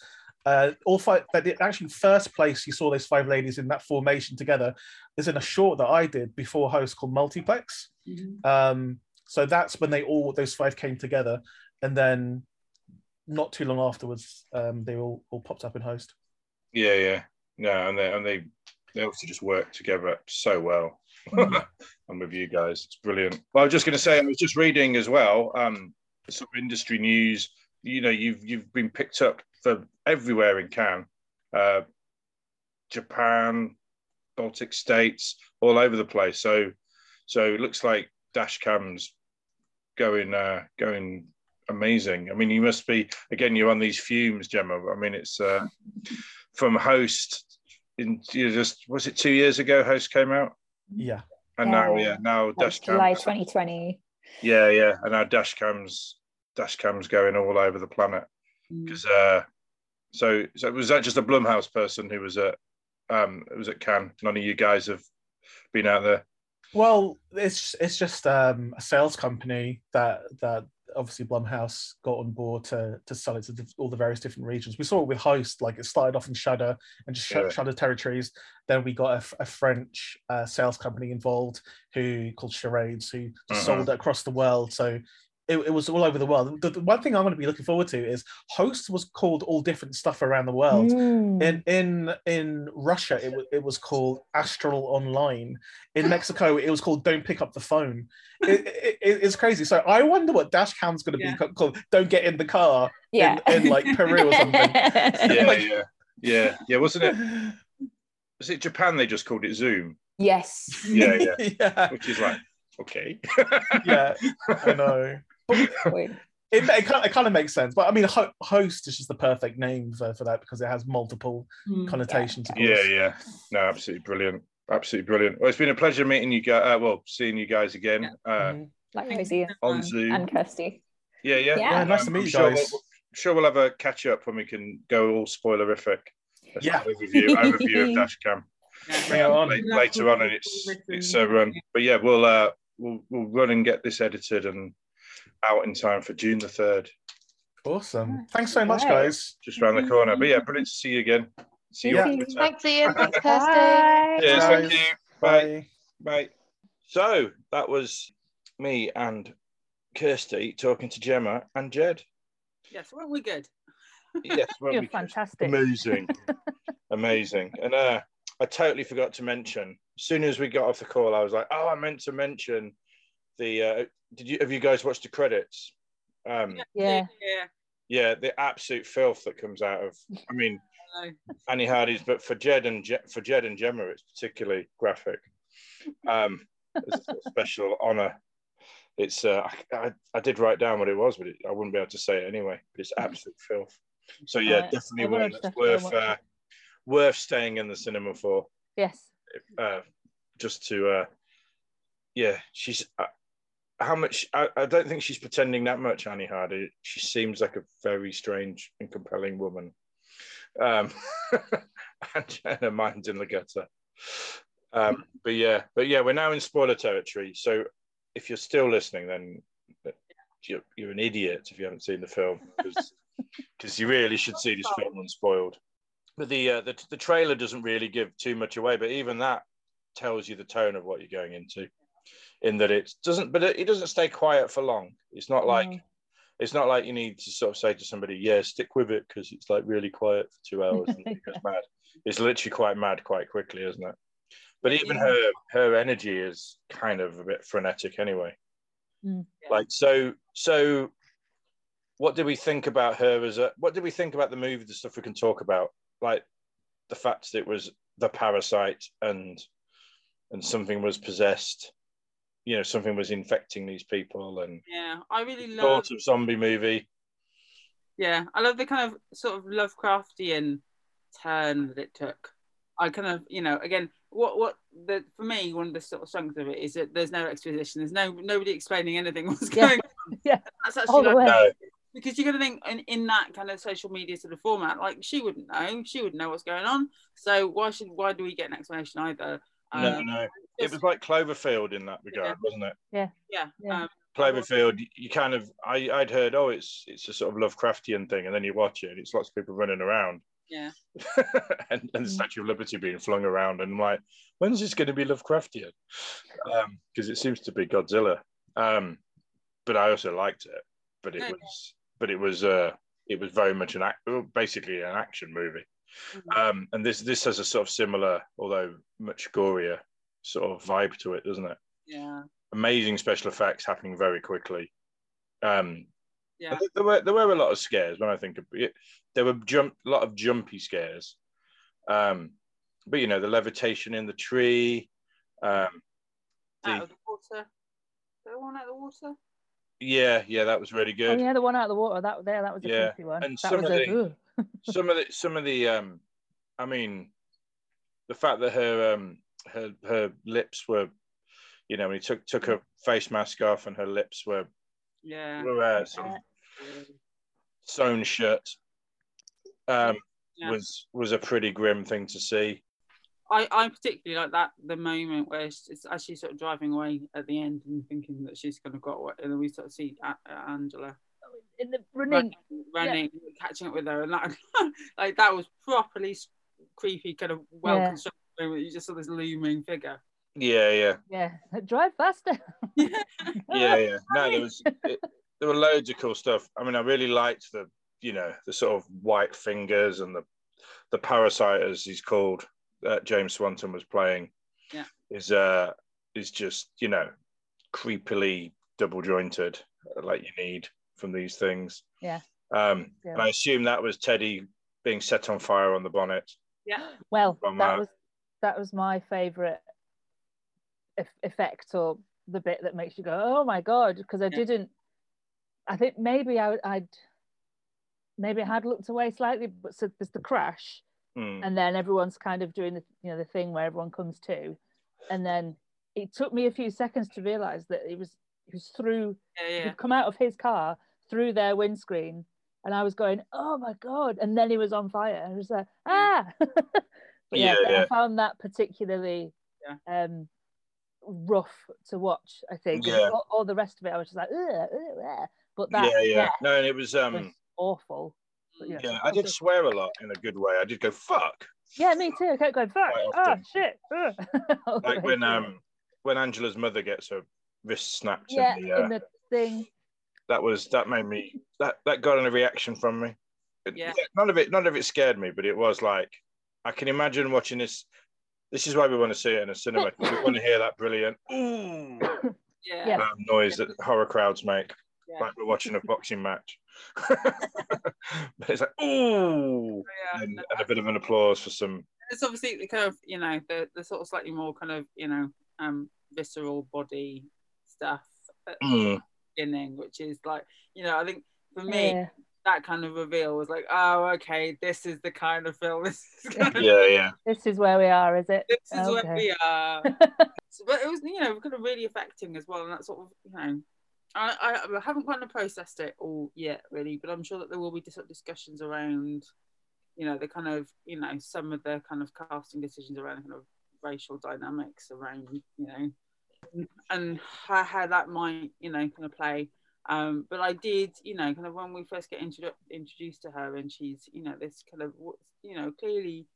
Uh all five but the actually first place you saw those five ladies in that formation together is in a short that i did before host called multiplex. Um so that's when they all those five came together and then not too long afterwards um they all all popped up in host. Yeah, yeah, no, and they and they they obviously just work together so well. I'm with you guys; it's brilliant. Well, I was just going to say, I was just reading as well, um, some industry news. You know, you've you've been picked up for everywhere in Cannes, uh, Japan, Baltic states, all over the place. So, so it looks like dash cams going uh, going amazing. I mean, you must be again. You're on these fumes, Gemma. I mean, it's uh, from host in you know, just was it two years ago? Host came out, yeah and now Yeah. yeah, now That was dash july cams. 2020 Yeah, yeah, and now dash cams, dash cams going all over the planet Mm. because uh, so so was that just a Blumhouse person who was at um it was at Cannes? None of you guys have been out there. Well, it's it's just um, a sales company that that obviously Blumhouse got on board to to sell it to all the various different regions. We saw it with Host, like it started off in Shudder and just Yeah. Shudder territories. Then we got a French uh, sales company involved who called Charades, who Uh-huh. sold it across the world. So. It, it was all over the world. The, the one thing I'm going to be looking forward to is Host was called all different stuff around the world Mm. in in in Russia it was it was called Astral Online. In Mexico it was called Don't Pick Up the Phone. It, it- it- it's crazy. So I wonder what dash cam's going to Yeah. be called. Don't get in the car yeah in, in like Peru or something. Yeah, Like- yeah, yeah, yeah. Wasn't it? Was it Japan? They just called it Zoom. yes Yeah, yeah. yeah, Which is like okay. yeah. I know. But Wait. it, it, kind of, it kind of makes sense. But I mean, ho- host is just the perfect name for, for that because it has multiple Mm. connotations. of Yeah, yeah. No, absolutely brilliant. Absolutely brilliant. Well, it's been a pleasure meeting you guys. Uh, well, seeing you guys again. Uh, Mhm. Likewise, Thank you on much. Zoom. and Kirsty. Yeah, yeah. Yeah. Yeah, nice to meet I'm you sure guys. We'll, sure, we'll have a catch up when we can go all spoilerific. Let's Yeah. have an Overview, overview of Dashcam Yeah. Bring it on. later on, and it's it's a run. But yeah, we'll uh we'll we'll run and get this edited and out in time for June the third, Awesome. Thanks so much, guys. just around the corner. But yeah, brilliant to see you again. See you Yeah. on Twitter. Thanks, Ian. Thanks, Kirsty. Bye. Cheers, thank you. Bye. Bye. Bye. So that was me and Kirsty talking to Gemma and Jed. Yes, weren't we good? Yes, weren't You're we, Kirsty? fantastic. Amazing, amazing. And uh, I totally forgot to mention. As soon as we got off the call, I was like, "Oh, I meant to mention the." Uh, did you have you guys watched the credits? Um, Yeah. yeah. yeah, the absolute filth that comes out of. I mean, I know. Annie Hardy's, but for Jed and Je- for Jed and Gemma, it's particularly graphic. Um, it's a special honor. It's uh, I, I, I did write down what it was, but it, I wouldn't be able to say it anyway. But it's absolute filth. So yeah, Uh, definitely one that's have worth uh, worth staying in the cinema for. Yes. Uh, just to uh, yeah, she's. How much? I, I don't think she's pretending that much, Annie Hardy. She seems like a very strange and compelling woman. Um, and, and her mind's in the gutter. Um, but yeah, but yeah, we're now in spoiler territory. So if you're still listening, then you're, you're an idiot if you haven't seen the film because you really should see this film unspoiled. But the, uh, the the trailer doesn't really give too much away, but even that tells you the tone of what you're going into. In that it doesn't, but it, it doesn't stay quiet for long. It's not like No. it's not like you need to sort of say to somebody, "Yeah, stick with it," because it's like really quiet for two hours and it goes mad. It's literally quite mad quite quickly, isn't it? But even Yeah. her her energy is kind of a bit frenetic anyway. Mm. Like so so. What did we think about her as a? What did we think about the movie? The stuff we can talk about, like the fact that it was the parasite and and something was possessed. You know, something was infecting these people, and Yeah, I really love. sort of zombie movie. Yeah, I love the kind of sort of Lovecraftian turn that it took. I kind of, you know, again, what what the for me one of the sort of strengths of it is that there's no exposition. There's no nobody explaining anything what's Yeah. going on. Yeah. That's actually the like, way. No, because you're gonna think in, in that kind of social media sort of format, like she wouldn't know, she wouldn't know what's going on. So why should why do we get an explanation either? No, Um, no. It was like Cloverfield in that regard, Yeah. wasn't it? yeah, Yeah. Um, Cloverfield, you kind of, I, I'd heard, oh, it's it's a sort of Lovecraftian thing, and then you watch it, and it's lots of people running around, yeah. and, and the Mm. Statue of Liberty being flung around, and I'm like, when's this going to be Lovecraftian? Because it seems to be Godzilla. Um, but I also liked it, but it Yeah. was, but it was, uh, it was very much an act, basically an action movie. Mhm. Um, and this this has a sort of similar, although much gorier, sort of vibe to it, doesn't it? Yeah, Amazing special effects happening very quickly. Um, yeah. there were there were a lot of scares when I think of it. There were jump a lot of jumpy scares. Um, but you know the levitation in the tree. Um, Out of the water. The one out of the water. yeah, yeah, that was really Oh good. yeah, the one out of the water. That there, that was a Yeah, creepy one. and that some was of a, the- ugh. Some of the some of the um, I mean, the fact that her um her her lips were, you know, when he took took her face mask off and her lips were Yeah. were uh, sort of sewn shut. Um, Yeah. was was a pretty grim thing to see. I, I particularly like that the moment where it's, as she's sort of driving away at the end and thinking that she's going to got what, and then we sort of see A- Angela in the running. running, catching up with her, and that like that was properly creepy, kind of well Yeah. constructed. moment. You just saw this looming figure. Yeah, yeah, Yeah, drive faster. yeah, yeah. No, there was it, there were loads of cool stuff. I mean, I really liked the you know the sort of white fingers and the the parasite as he's called that James Swanton was playing. Yeah. is uh is just you know creepily double jointed like you need from these things. Yeah. Um, Yeah. and I assume that was Teddy being set on fire on the bonnet. Yeah, Well, From, that uh, was that was my favorite eff- effect or the bit that makes you go, "Oh my god!" Because I Yeah. didn't. I think maybe I, I'd maybe I had looked away slightly, but so there's the crash, Hmm. and then everyone's kind of doing the you know the thing where everyone comes to, and then it took me a few seconds to realize that it was it was through yeah, he'd come out of his car through their windscreen and I was going, oh my god! And then he was on fire. I was like, ah. but yeah, Yeah, yeah. I found that particularly um, rough to watch. I think Yeah. all, all the rest of it, I was just like, ugh, ugh, ugh. but that yeah, yeah. death No, and it was um was awful. But, you know, yeah, I did also- swear a lot in a good way. I did go fuck. Yeah, me too. I kept going, fuck. Oh shit. ugh." All the Like when um when Angela's mother gets her wrist snapped yeah, in the, uh, in the thing. That was that made me that that got a reaction from me. It- Yeah. None of it none of it scared me, but it was like I can imagine watching this This is why we want to see it in a cinema. we want to hear that brilliant ooh Yeah. Yeah. um, noise that horror crowds make, Yeah. like we're watching a boxing match. but it's like ooh, Yeah, and, no, and a bit of an applause for some. it's obviously the kind of you know the the sort of slightly more kind of you know um visceral body stuff at the Mm, beginning, which is like you know I think for me Yeah. that kind of reveal was like oh okay this is the kind of film this is kind of, yeah, yeah. This is where we are, is it? this is oh, where we are. So, but it was you know kind of really affecting as well, and that sort of you know. I, I, I haven't kind of processed it all yet, really, but I'm sure that there will be dis- discussions around, you know, the kind of, you know, some of the kind of casting decisions around kind of racial dynamics around, you know, and how, how that might, you know, kind of play. Um, but I did, you know, kind of when we first get introdu- introduced to her, and she's, you know, this kind of, you know, clearly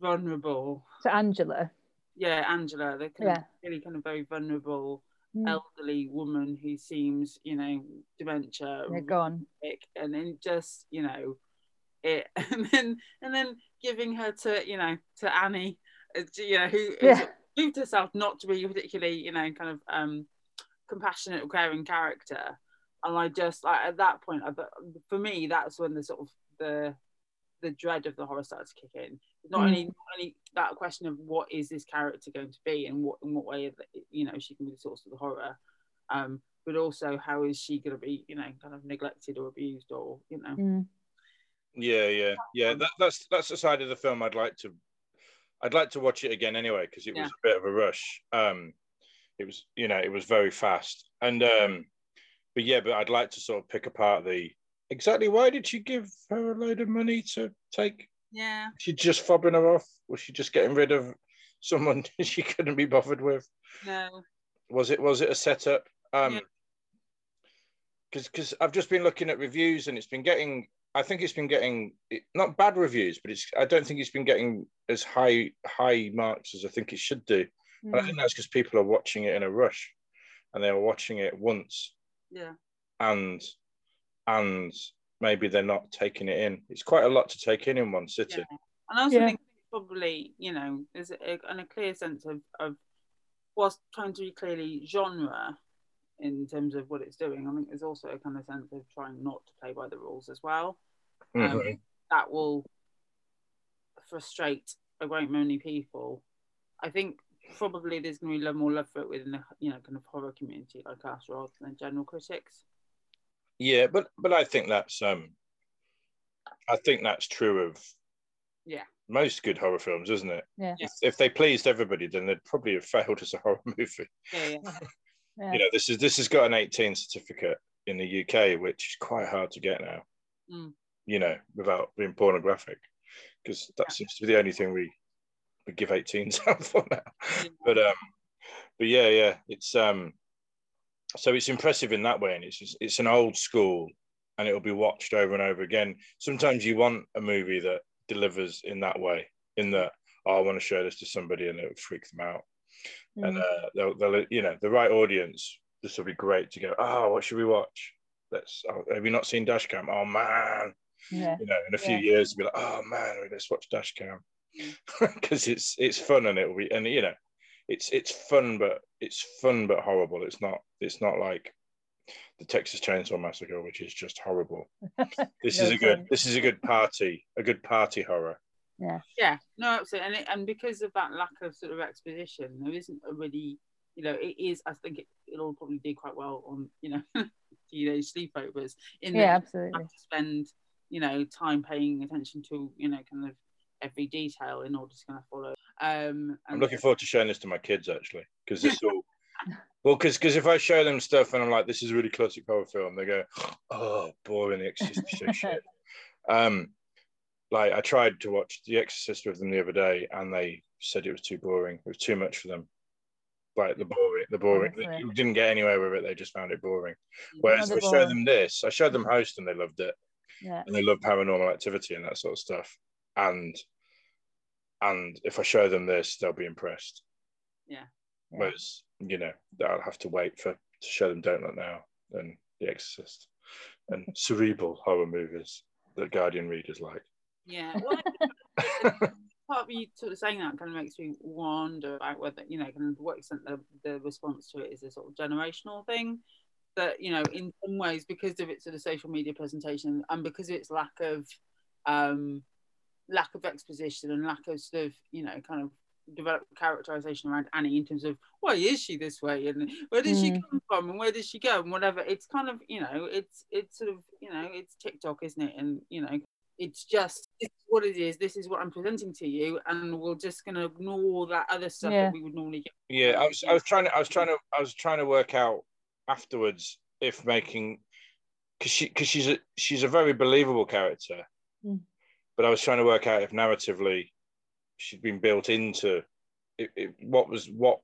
vulnerable. To Angela. Yeah, Angela, the kind Yeah. of really kind of very vulnerable Mm. elderly woman who seems, you know, dementia, They're gone. and then just, you know, it, and then and then giving her to, you know, to Annie, uh, you know, who Yeah. Proved herself not to be a particularly, you know, kind of um compassionate or caring character. And I just like at that point, I, for me, that's when the sort of the the dread of the horror started to kick in. Not Mm. only not only that question of what is this character going to be, and what in what way that, you know she can be the source of the horror, um, but also how is she going to be, you know, kind of neglected or abused or you know. Mm. Yeah, yeah, yeah. That, that's that's the side of the film I'd like to, I'd like to watch it again anyway because it was a bit of a rush. Um, it was, you know, it was very fast, and um, but yeah, but I'd like to sort of pick apart the exactly why did she give her a load of money to take? Yeah. She just fobbing her off? Was she just getting rid of someone she couldn't be bothered with? No. Was it was it a setup? Um, Yeah. because because I've just been looking at reviews and it's been getting. I think it's been getting not bad reviews, but it's. I don't think it's been getting as high high marks as I think it should do. And I Mm. think that's because people are watching it in a rush, and they are watching it once, Yeah. and and maybe they're not taking it in. It's quite a lot to take in in one sitting. Yeah. And I also Yeah. think probably, you know, there's a, and a clear sense of, of whilst trying to be clearly genre in terms of what it's doing, I think there's also a kind of sense of trying not to play by the rules as well. Um, Mhm. that will frustrate a great many people. I think probably there's going to be a lot more love for it within the you know kind of horror community like us rather than general critics. Yeah, but but I think that's um, I think that's true of Yeah. most good horror films, isn't it? Yeah. If, if they pleased everybody, then they'd probably have failed as a horror movie. Yeah, yeah. Yeah. You know, this is this has got an 18 certificate in the UK, which is quite hard to get now. Mm. You know, without being pornographic, because that seems to be the only thing we we give 18s out for now. But um, but yeah, yeah, it's um, so it's impressive in that way, and it's just, it's an old school, and it'll be watched over and over again. Sometimes you want a movie that delivers in that way, in that oh, I want to show this to somebody, and it'll freak them out and Mm. uh, they'll, they'll, you know, the right audience. This will be great to go. Oh, what should we watch? Let's. Oh, have you not seen Dashcam? Oh man, yeah. you know, in a few Yeah. years, be like, oh man, let's watch Dashcam because it's it's fun and it'll be and you know, it's it's fun, but it's fun but horrible. It's not it's not like the Texas Chainsaw Massacre, which is just horrible. This No is a good this is a good party, a good party horror. Yeah. Yeah, no, absolutely, and it, and because of that lack of sort of exposition, there isn't a really, you know, it is. I think it, it'll probably do quite well on, you know, teenage sleepovers. In Yeah, absolutely. have to spend, you know, time paying attention to, you know, kind of every detail in order to kind of follow. Um, I'm looking forward to showing this to my kids actually, because this all Well, because because if I show them stuff and I'm like, this is a really classic horror film, they go, oh, boring, The Exorcist so shit. Um, like I tried to watch The Exorcist with them the other day, and they said it was too boring. It was too much for them. Like the boring, the boring. Honestly. You didn't get anywhere with it. They just found it boring. Whereas if I show them this, I showed them Host, and they loved it Yeah. and they love paranormal activity and that sort of stuff. And and if I show them this, they'll be impressed. Yeah. Yeah. Whereas you know I'll have to wait for to show them Don't Look Now and The Exorcist and cerebral horror movies that Guardian readers like. Yeah. Well, I- part of you sort of saying that kind of makes me wonder about whether you know, kind of what extent the, the response to it is a sort of generational thing. That you know, in some ways, because of its sort of social media presentation and because of its lack of um, lack of exposition and lack of sort of you know, kind of developed characterization around Annie in terms of why is she this way and where does she Mm. come from and where does she go and whatever. It's kind of you know, it's it's sort of you know, it's TikTok, isn't it? And you know, it's just it's what it is. This is what I'm presenting to you, and we're just going to ignore that other stuff Yeah. that we would normally get. Yeah, I was I was trying to I was trying to I was trying to work out afterwards if making because she because she's a she's a very believable character, Mm. but I was trying to work out if narratively she'd been built into it, it, what was what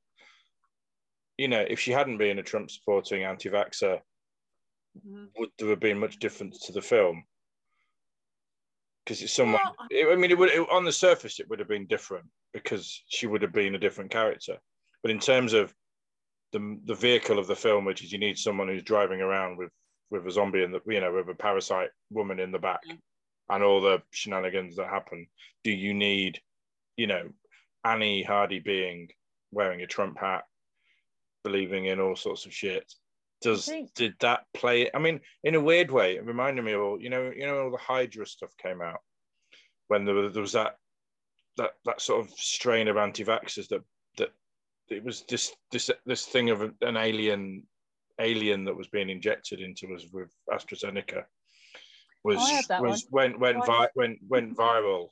you know if she hadn't been a Trump supporting anti-vaxxer Mhm. would there have been much difference to the film? Because it's someone. It- I mean, it would it, on the surface it would have been different because she would have been a different character. But in terms of the the vehicle of the film, which is you need someone who's driving around with with a zombie and the you know with a parasite woman in the back, Yeah. and all the shenanigans that happen. Do you need, you know, Annie Hardy being wearing a Trump hat, believing in all sorts of shit? Does did that play? I mean, in a weird way, it reminded me of all you know, you know, all the Hydra stuff came out when there was, there was that that that sort of strain of anti-vaxxers that that it was this this this thing of an alien alien that was being injected into us with AstraZeneca was Oh, I had that was went went Oh, vi- went went viral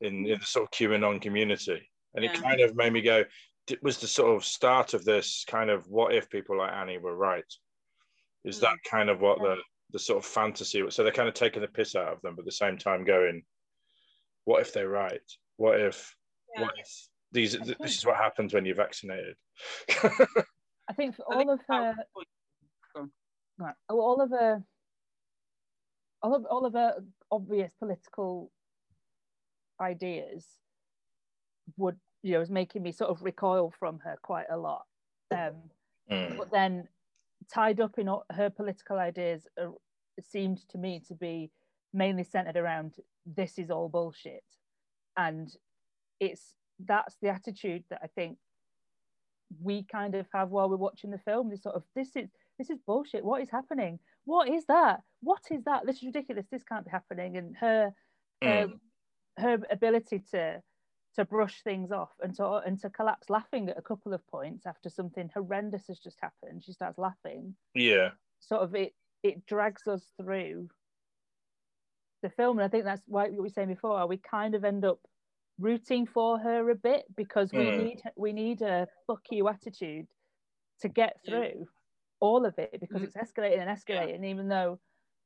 in, in the sort of QAnon community, and it kind of made me go. It was the sort of start of this kind of what if people like Annie were right? Is Mm. that kind of what the the sort of fantasy? So they're kind of taking the piss out of them, but at the same time going, what if they're right? What if Yeah. what if these th- this is what happens when you're vaccinated? I think for all of her, right, all of her, all of all of her obvious political ideas would, you know, was making me sort of recoil from her quite a lot. Um, Mm. but then tied up in all her political ideas uh, seemed to me to be mainly centered around this is all bullshit. And it's that's the attitude that i think we kind of have while we're watching the film this sort of this is this is bullshit. What is happening? What is that? What is that? This is ridiculous. This can't be happening. And her Mm. her ability to to brush things off and to and to collapse laughing at a couple of points after something horrendous has just happened she starts laughing Yeah, sort of it it drags us through the film and i think that's why what we were saying before we kind of end up rooting for her a bit because we Mm. need we need a fuck you attitude to get Yeah. through all of it because Mm. it's escalating and escalating even though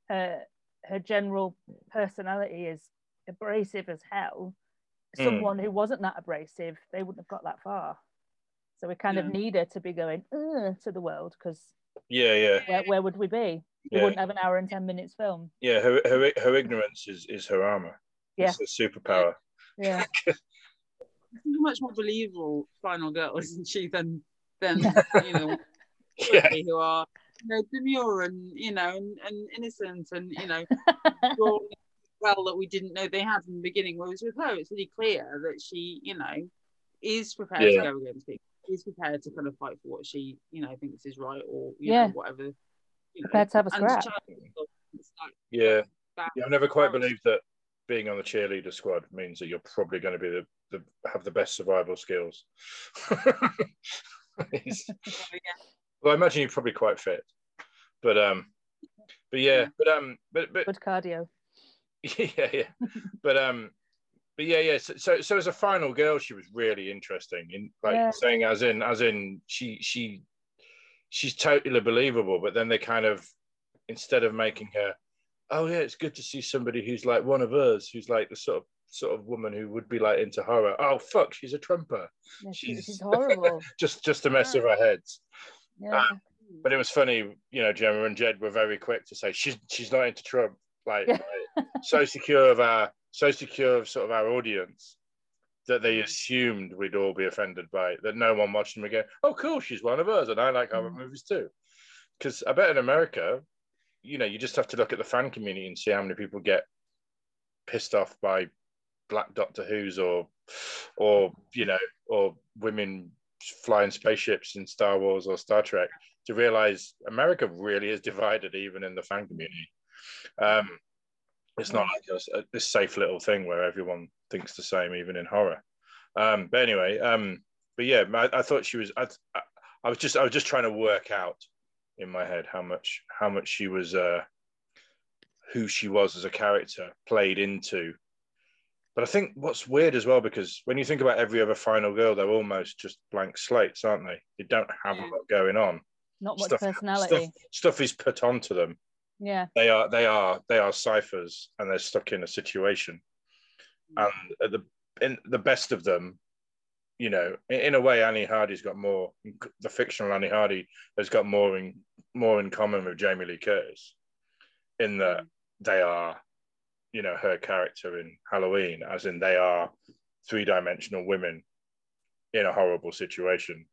her her general personality is abrasive as hell Mm. someone who wasn't that abrasive they wouldn't have got that far so we kind of Yeah. need her to be going to the world because yeah, yeah, where, where would we be we yeah. wouldn't have an hour and 10 minutes film yeah. Her, her her ignorance is is her armor. Yeah. It's her superpower. yeah She's a much more believable final girl, isn't she, than than you know Yeah, who are you know demure and you know and, and innocent and you know strong well that we didn't know they had from the beginning. Whereas with her, it's really clear that she you know is prepared Yeah. to go against people, is prepared to kind of fight for what she you know thinks is right or you Yeah. know whatever. You know. prepared to have a scrap Charlie, it's like yeah. Yeah, I've never quite believed that being on the cheerleader squad means that you're probably going to be the, the have the best survival skills. Well, I imagine you're probably quite fit, but um, but yeah, Yeah. but um, but but good cardio yeah, yeah, but um, but yeah, yeah. So, so, so as a final girl, she was really interesting in like Yeah. saying as in as in she she she's totally believable, but then they kind of instead of making her, oh yeah, it's good to see somebody who's like one of us, who's like the sort of sort of woman who would be like into horror. Oh fuck, she's a trumper, Yeah, She's- she's horrible just just to mess with our heads. yeah But it was funny, you know, Gemma and Jed were very quick to say she's she's not into Trump. Like, Yeah. So secure of our so secure of sort of our audience that they assumed we'd all be offended by it, that no one watched them again. Oh, cool, she's one of us, and I like horror Mm. movies too. Because I bet in America, you know, you just have to look at the fan community and see how many people get pissed off by black Doctor Who's or or you know or women flying spaceships in Star Wars or Star Trek to realize America really is divided even in the fan community. Um, it's not like a, this safe little thing where everyone thinks the same, even in horror. Um, but anyway, um, but yeah, I, I thought she was. I, I was just I was just trying to work out in my head how much how much she was uh, who she was as a character played into. But I think what's weird as well because when you think about every other final girl, they're almost just blank slates, aren't they? They don't have a lot going on. Not much Stuff- personality. Stuff, stuff is put onto them. Yeah. They are they are they are ciphers, and they're stuck in a situation. Mm. And the in the best of them, you know, in, in a way, Annie Hardy's got more. The fictional Annie Hardy has got more in more in common with Jamie Lee Curtis, in that mm. they are, you know, her character in Halloween, as in they are three dimensional women in a horrible situation,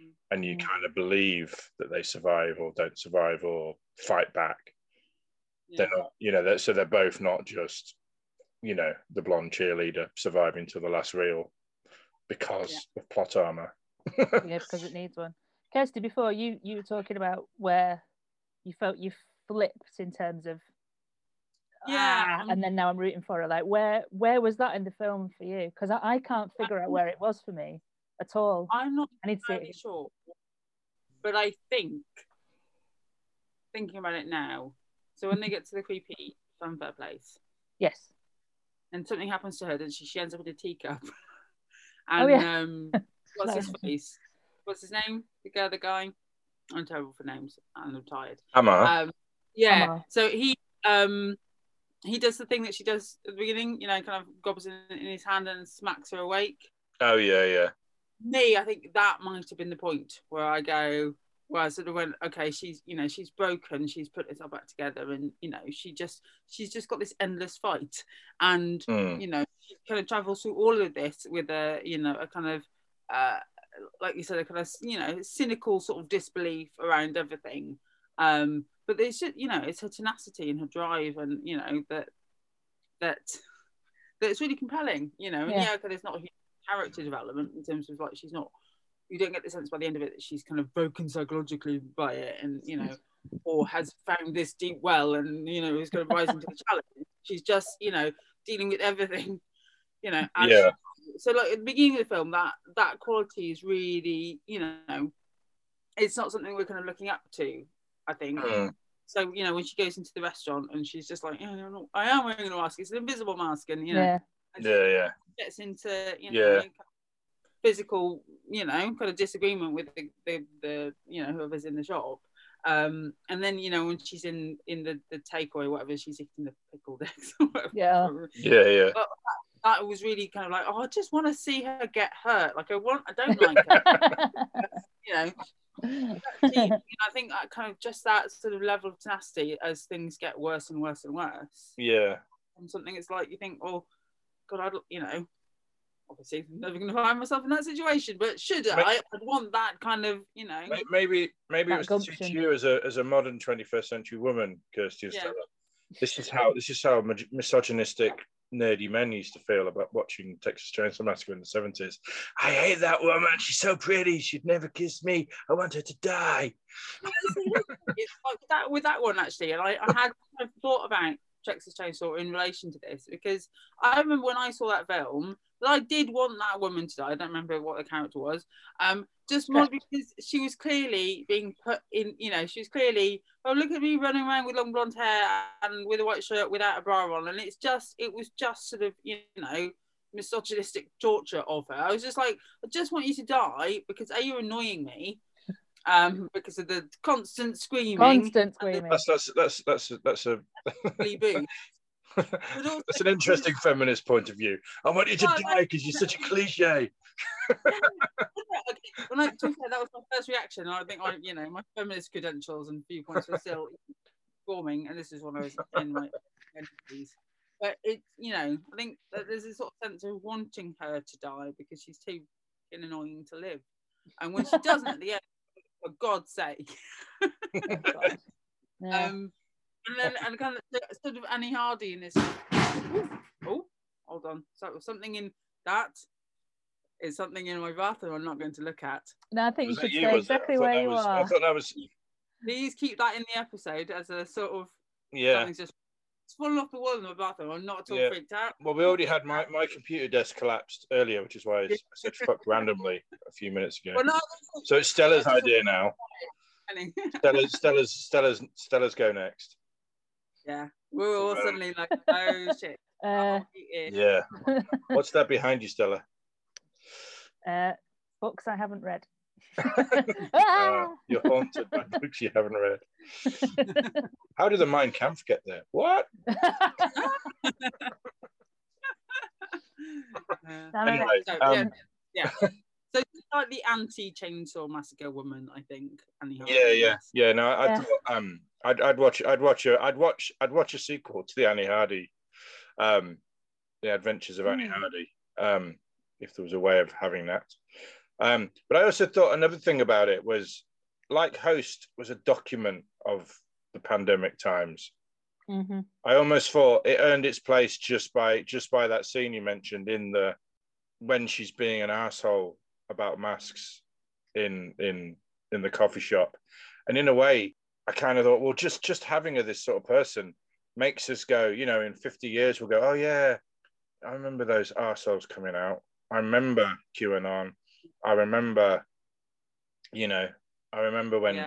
mm. and you kind of believe that they survive or don't survive or fight back. They're not, you know, they're, so they're both not just, you know, the blonde cheerleader surviving to the last reel because of plot armor. yeah, because it needs one. Kirsty, before you you were talking about where you felt you flipped in terms of Yeah, "Ah," and then now I'm rooting for her. Like where where was that in the film for you? Because I, I can't figure out where it was for me at all. I'm not I need to see entirely it. sure, but I think thinking about it now. So when they get to the creepy funfair place, Yes. and something happens to her, then she, she ends up in a teacup. Oh, yeah. um, what's his face? What's his name? The guy, the guy. I'm terrible for names, and I'm tired. Hammer. Um, yeah. Hammer. So he um he does the thing that she does at the beginning, you know, kind of gobs in, in his hand and smacks her awake. oh yeah, yeah. Me, I think that might have been the point where I go, where I sort of went, okay, she's you know she's broken, she's put herself back together, and you know she just she's just got this endless fight, and Mm. you know she kind of travels through all of this with a you know a kind of uh like you said a kind of you know cynical sort of disbelief around everything um but it's just you know it's her tenacity and her drive and you know that that that it's really compelling you know and Yeah. yeah, okay, there's not a huge character development in terms of like she's not you don't get the sense by the end of it that she's kind of broken psychologically by it and you know or has found this deep well and you know is going to rise into the challenge she's just you know dealing with everything you know and Yeah. so like at the beginning of the film that that quality is really you know it's not something we're kind of looking up to i think Mm. so you know when she goes into the restaurant and she's just like "Yeah, I'm i am wearing a mask it's an invisible mask and you know Yeah. Yeah, yeah. gets into you know Yeah. Kind of physical you know kind of disagreement with the, the, the you know whoever's in the shop um and then you know when she's in in the the takeaway whatever she's eating the pickled eggs or whatever Yeah. Yeah, yeah. But that was really kind of like oh i just want to see her get hurt like i want i don't like her you know you know, I think that kind of just that sort of level of tenacity as things get worse and worse and worse. Yeah. And something it's like you think, oh, God, I'd, you know, obviously I'm never going to find myself in that situation, but should Ma- I? I'd want that kind of, you know, Maybe maybe it was to teach you as a as a modern 21st century woman, Kirsty. Yeah. Estella. This is how this is how misogynistic nerdy men used to feel about watching Texas Chainsaw Massacre in the 70s. I hate that woman. She's so pretty. She'd never kiss me. I want her to die. it's like that with that one actually, and I, I had kind thought about Texas Chainsaw in relation to this because I remember when I saw that film that I did want that woman to die. I don't remember what the character was. Um, just more because she was clearly being put in. You know, she was clearly. Oh, look at me running around with long blonde hair and with a white shirt without a bra on, and it's just. It was just sort of you know misogynistic torture of her. I was just like, I just want you to die because a you're annoying me. Um, because of the constant screaming, Constant screaming. That's that's that's that's a, that's a reboot. that's an interesting feminist point of view. I want you to Well, die because you're such a cliche. Okay, when I to be fair, that was my first reaction. I think I, you know, my feminist credentials and viewpoints were still forming, and this is when I was in my twenties. But it, you know, I think that there's a sort of sense of wanting her to die because she's too annoying to live, and when she doesn't at the end, for God's sake. Yeah. Um, and then and kind of sort of Annie Hardy in this. Oh, hold on. So something in that is something in my bathroom. I'm not going to look at. No, I think Was you should you, stay was it? I exactly where you was- I thought that was Please keep that in the episode as a sort of yeah. something's just it's falling off the wall in my bathroom. I'm not at all Yeah. freaked out. Well, we already had my, my computer desk collapsed earlier, which is why I s- I said fuck randomly a few minutes ago. Well, no, So it's Stella's idea now. Stella's Stella's Stella's Stella's go next. Yeah, we're all suddenly like, oh shit. Uh, Yeah. What's that behind you, Stella? uh, books I haven't read. Uh, you're haunted by books you haven't read. How did the Mein Kampf get there? What? Anyway, So, um, yeah, yeah. So she's like the anti-chainsaw massacre woman, I think. Annie Hardy. Yeah, yeah, yeah. No, I Yeah. thought um, I'd, I'd watch, I'd watch a, I'd watch, I'd watch a sequel to the Annie Hardy, um, the Adventures of Annie Hmm. Hardy, um, if there was a way of having that. Um, but I also thought another thing about it was, like Host was a document of the pandemic times. Mhm. I almost thought it earned its place just by just by that scene you mentioned in the when she's being an asshole about masks in in in the coffee shop, and in a way, I kind of thought, well, just just having her this sort of person makes us go, you know, in fifty years we'll go, oh yeah, I remember those arseholes coming out. I remember QAnon. I remember, you know, I remember when Yeah.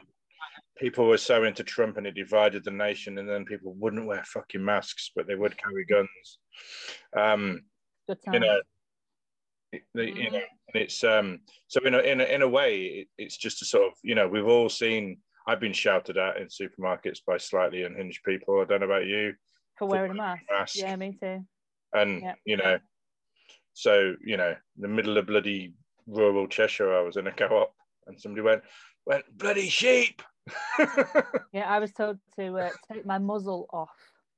people were so into Trump and it divided the nation, and then people wouldn't wear fucking masks, but they would carry guns. Um, you time. know, it- the, you know, and it's um. So in a in a, in a way, it, it's just a sort of you know we've all seen. I've been shouted at in supermarkets by slightly unhinged people. I don't know about you, For wearing a mask. mask. Yeah, me too. and Yeah. you know, so you know, the middle of bloody rural Cheshire, I was in a co-op, and somebody went went bloody sheep. Yeah, I was told to uh, take my muzzle off.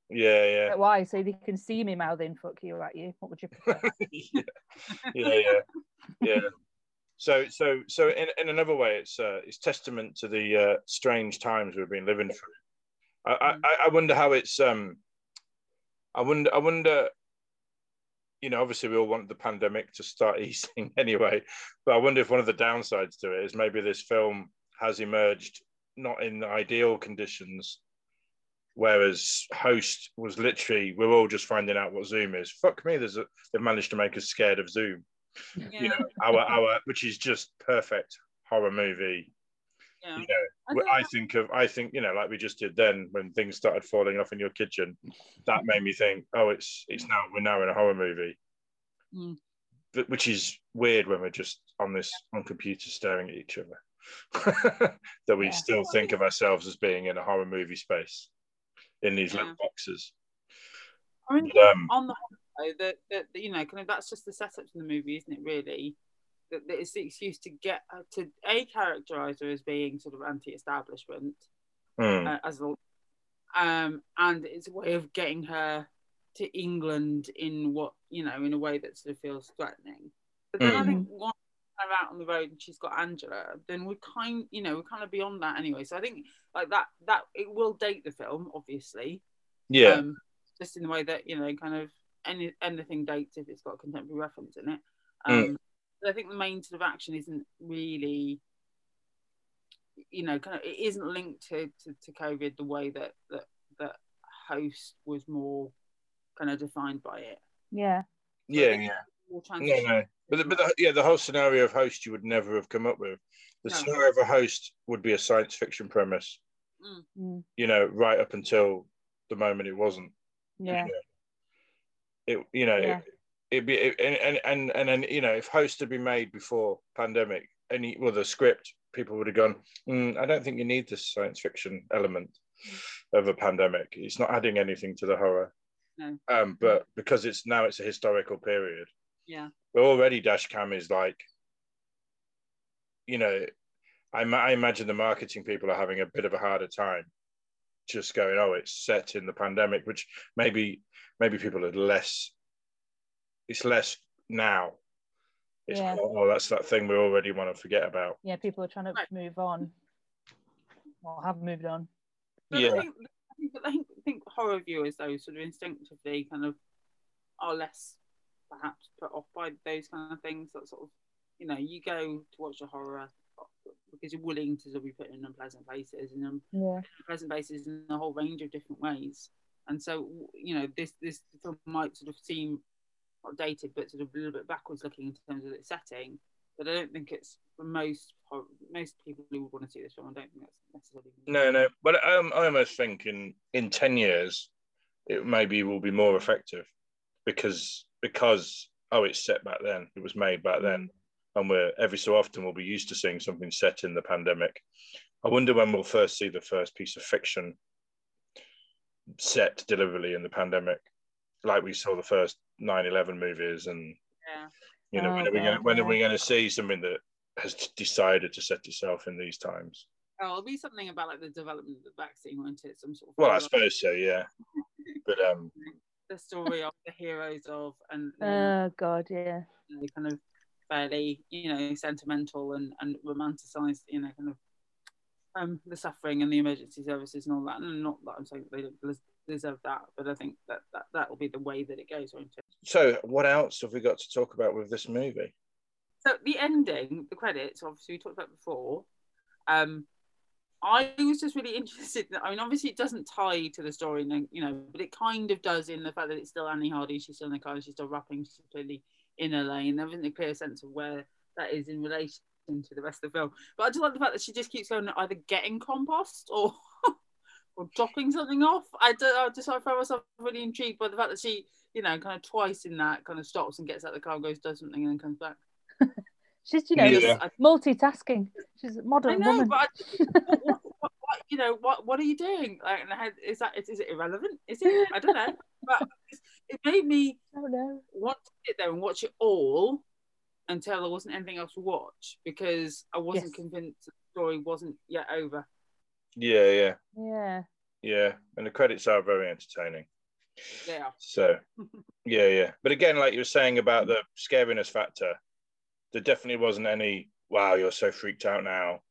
yeah, yeah. Why? So they can see me mouthing "fuck you" at you. What would you prefer? yeah, yeah, yeah, yeah. So, so, so, in, in another way, it's uh, it's testament to the uh, strange times we've been living through. I, I, I wonder how it's. Um, I wonder. I wonder. You know, obviously, we all want the pandemic to start easing anyway, but I wonder if one of the downsides to it is maybe this film has emerged not in the ideal conditions, whereas Host was literally we're all just finding out what Zoom is. Fuck me, there's a, they've managed to make us scared of Zoom. You know, our our which is just perfect horror movie. Yeah. You know, I I think of I think you know like we just did then when things started falling off in your kitchen. That made me think, oh, it's it's now we're now in a horror movie, Mm. but, which is weird when we're just on this on computers staring at each other. that we Yeah. still think of ourselves as being in a horror movie space in these little boxes. I mean, But, um, on the that that you know, kind of that's just the setup to the movie, isn't it? Really, that, that it's the excuse to get uh, to a characterize her as being sort of anti-establishment, hmm. uh, as a, um, and it's a way of getting her to England in what you know, in a way that sort of feels threatening. But then I Mm. think once out on the road and she's got Angela, then we're kind, you know, we're kind of beyond that anyway. So I think like that that it will date the film, obviously yeah, um, just in the way that you know, kind of any anything dates if it's got a contemporary reference in it. Um, Mm. But I think the main sort of action isn't really, you know, kind of it isn't linked to, to, to COVID the way that that that host was more kind of defined by it. yeah. yeah, yeah. More No, no. But, the, but the, yeah, the whole scenario of host you would never have come up with. The No. scenario of a host would be a science fiction premise, Mm. you know, right up until the moment it wasn't. Yeah. It, you know, Yeah. it, it'd be, it, and, and, and, and you know, if host had been made before pandemic, any, well, the script, people would have gone, mm, I don't think you need this science fiction element of a pandemic. It's not adding anything to the horror. No. Um, but because it's now it's a historical period, Yeah. but already dash cam is like you know I, I imagine the marketing people are having a bit of a harder time just going oh it's set in the pandemic which maybe maybe people are less it's less now it's Yeah. more, oh that's that thing we already want to forget about Yeah. People are trying to Right. move on. Well, have moved on. But Yeah. I think, I think, I think, I think horror viewers though sort of instinctively kind of are less perhaps put off by those kind of things. That sort of, you know, you go to watch a horror because you're willing to be put in unpleasant places and um, Yeah. unpleasant places in a whole range of different ways. And so, you know, this this film might sort of seem not dated, but sort of a little bit backwards looking in terms of its setting. But I don't think it's for most most people who would want to see this film. I don't think that's necessarily. No, no, but um, I almost think in in ten years, it maybe will be more effective because because oh, it's set back then. It was made back then, and we're every so often we'll be used to seeing something set in the pandemic. I wonder when we'll first see the first piece of fiction set deliberately in the pandemic, like we saw the first 9-11 movies, and Yeah. you know Oh, when are we going God, when are we going to see something that has decided to set itself in these times? Oh, it'll be something about like the development of the vaccine, won't it? Some sort of Well, I suppose so, yeah. But um, the story of the heroes of and you know, Oh God, yeah. you know, kind of fairly, you know, sentimental and, and romanticized, you know, kind of um, the suffering and the emergency services and all that. And not that I'm saying they don't deserve that, but I think that that, that will be the way that it goes, won't it? so what else have we got to talk about with this movie? So the ending, the credits, obviously we talked about before. Um, I was just really interested. I mean, obviously it doesn't tie to the story, you know, but it kind of does in the fact that it's still Annie Hardy. She's still in the car. She's still rapping. She's clearly in lane. and there isn't a clear sense of where that is in relation to the rest of the film. But I just like the fact that she just keeps going either getting compost or or dropping something off. I, do, I just I find myself really intrigued by the fact that she, you know, kind of twice in that kind of stops and gets out of the car, goes does something, and then comes back. She's you know Yeah. multitasking. She's a I modern know, woman. but I, what, you know, what what are you doing? Like, and how- is that is, is it irrelevant? Is it? I don't know. But it made me I don't know. want to sit there and watch it all until there wasn't anything else to watch because I wasn't Yes. convinced the story wasn't yet over. Yeah, yeah, Yeah. yeah. And the credits are very entertaining. Yeah. So, yeah, yeah. But again, like you were saying about the scariness factor, there definitely wasn't any. Wow, you're so freaked out now.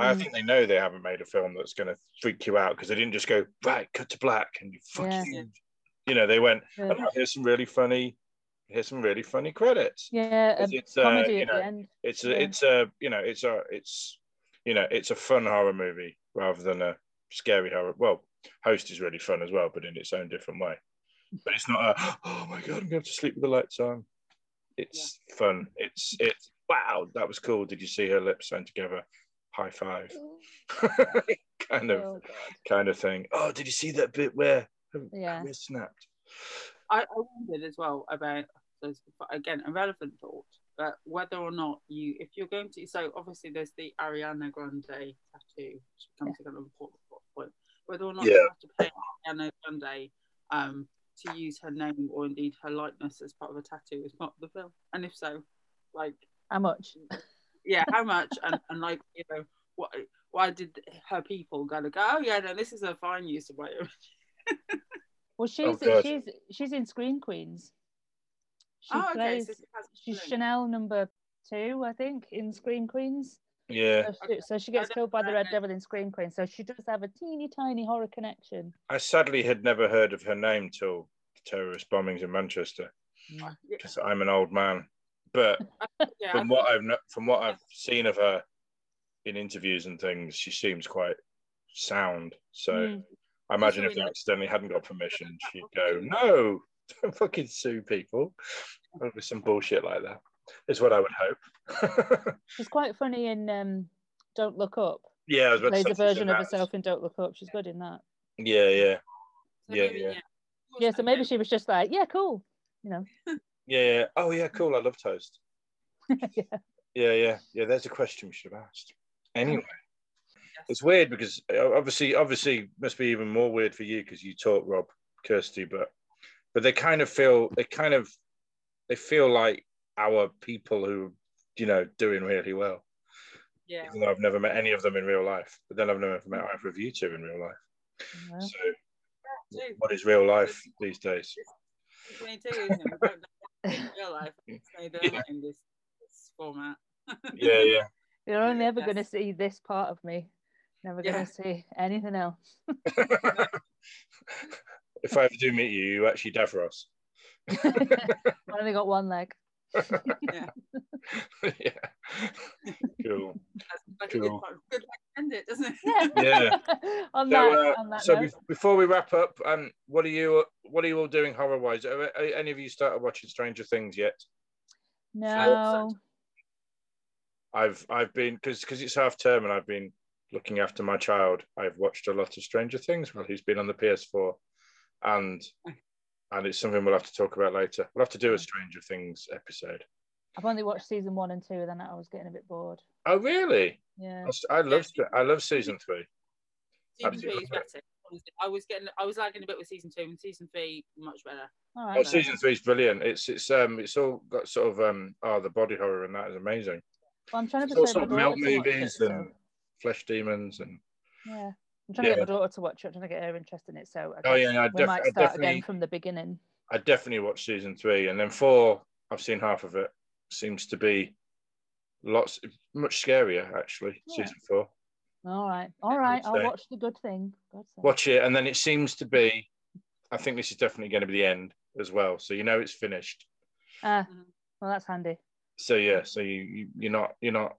I Mm. think they know they haven't made a film that's going to freak you out because they didn't just go right, cut to black, and you fuck Yeah. you. You know, they went. Yeah. "Oh, here's some really funny. Here's some really funny credits. Yeah, It's, it's, uh, comedy you at know, the end. it's a, Yeah. it's a, you know, it's a, it's, you know, it's a fun horror movie rather than a scary horror. Well, Host is really fun as well, but in its own different way. But it's not a, oh my god, I'm going to have to sleep with the lights on. It's fun. It's it's wow, that was cool. Did you see her lips sewn together? High five. kind of Oh, kind of thing. Oh, did you see that bit where her Yeah. wrist snapped? I, I wondered as well about there's again a relevant thought, but whether or not you, if you're going to, so obviously there's the Ariana Grande tattoo, which becomes a kind of important point. Whether or not Yeah. you have to pay Ariana Grande um, to use her name or indeed her likeness as part of a tattoo is part of the film, and if so, like How much? yeah, how much, and, and like you know what. Why did her people kind of go? Oh yeah, no, this is a fine use of my image. Well, oh, she's God. she's she's in Scream Queens. She Oh, okay, so she has she's link. Chanel number two, I think, in Scream Queens. Yeah, So she, so she gets killed by the Red. Devil in Scream Queens. So she does have a teeny tiny horror connection. I sadly had never heard of her name till the terrorist bombings in Manchester mm. Yeah, because I'm an old man. But yeah, from what I've from what I've seen of her in interviews and things, she seems quite sound. So Mm. I imagine if they accidentally hadn't got permission, she'd go, "No, don't fucking sue people over some bullshit like that." Is what I would hope. She's quite funny in um, Don't Look Up. yeah, I was about Plays a version of herself in Don't Look Up. She's good in that. Yeah, yeah, So Yeah, maybe, yeah. Yeah, so maybe she was just like, yeah, cool. You know, yeah, yeah. Oh yeah, cool. I love toast. yeah. Yeah, yeah, yeah. There's a question we should have asked. Anyway, it's weird because uh, obviously, obviously, must be even more weird for you because you talk Rob, Kirsty, but but they kind of feel they kind of they feel like our people who you know doing really well. yeah. Even though I've never met any of them in real life, but then I've never met either of you two in real life. Yeah. So, True. what is real life these days? 22, isn't it? We don't know in real life. So they're Yeah. in this, this format. Yeah, yeah. You're only ever Yes. going to see this part of me. Never going Yeah. to see anything else. if I ever do meet you, you actually Davros. I only got one leg. Yeah. yeah. Cool. Like a good, Cool. good to end it, doesn't it? Yeah. Yeah. on So, that, uh, on that so note. bef- before we wrap up, um, what are you what are you all doing horror wise? Are, are any of you started watching Stranger Things yet? no. I've I've been because because it's half term and I've been looking after my child. I've watched a lot of Stranger Things while he's been on the PS4, and and it's something we'll have to talk about later. We'll have to do a Stranger Things episode. I've only watched season one and two, and then I was getting a bit bored. Oh really? Yeah. I love I love season three. Season Absolutely. three is better. I was getting, I was lagging a bit with season two, and season three much better. All Oh, right. season three is brilliant. It's it's um it's all got sort of um oh the body horror and that is amazing. Well, I'm trying to It's all persuade sort of melt daughter to watch it, movies so- and flesh demons and Yeah. I'm trying to get my daughter to watch it. I'm trying to get her interested in it. So I Oh, yeah, no, I we def- might I start definitely- again from the beginning. I definitely watched season three, and then four. I've seen half of it. Seems to be lots much scarier actually. Yeah. Season four. All right. All right. I'll watch the good thing. Watch it, and then it seems to be. I think this is definitely going to be the end as well. So you know it's finished. Ah, Mhm. well, that's handy. So yeah, so you, you you're not you're not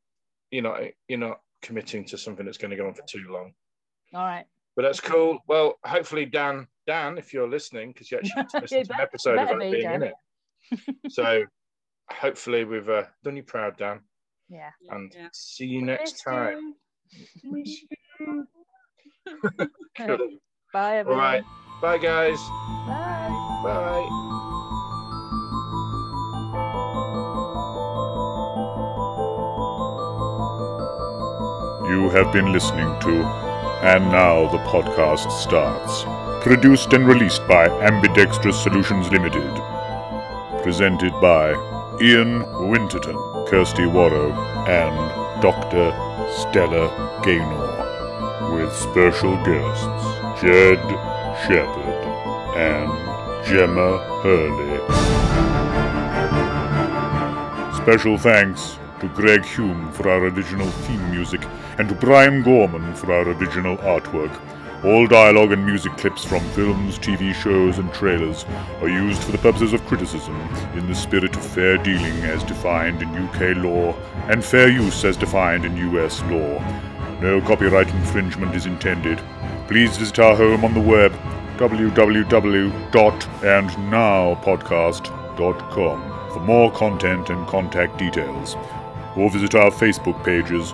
you're not you're not committing to something that's going to go on for too long. All right. But that's cool. Well, hopefully Dan Dan, if you're listening, because you actually listened to an episode of better be, being Dan. in it. So hopefully we've uh, done you proud, Dan, Yeah. Yeah, and yeah. see you next Miss time. you. Miss you. Bye, everyone. right. Bye, guys. Bye. Bye. You have been listening to And Now the Podcast Starts. Produced and released by Ambidextrous Solutions Limited. Presented by Ian Winterton, Kirsty Warrow, and Dr. Stella Gaynor. With special guests Jed Shepherd and Gemma Hurley. Special thanks to Greg Hume for our original theme music and to Brian Gorman for our original artwork. All dialogue and music clips from films, TV shows, and trailers are used for the purposes of criticism in the spirit of fair dealing as defined in UK law and fair use as defined in US law. No copyright infringement is intended. Please visit our home on the web www.andnowpodcast.com for more content and contact details. Or visit our Facebook pages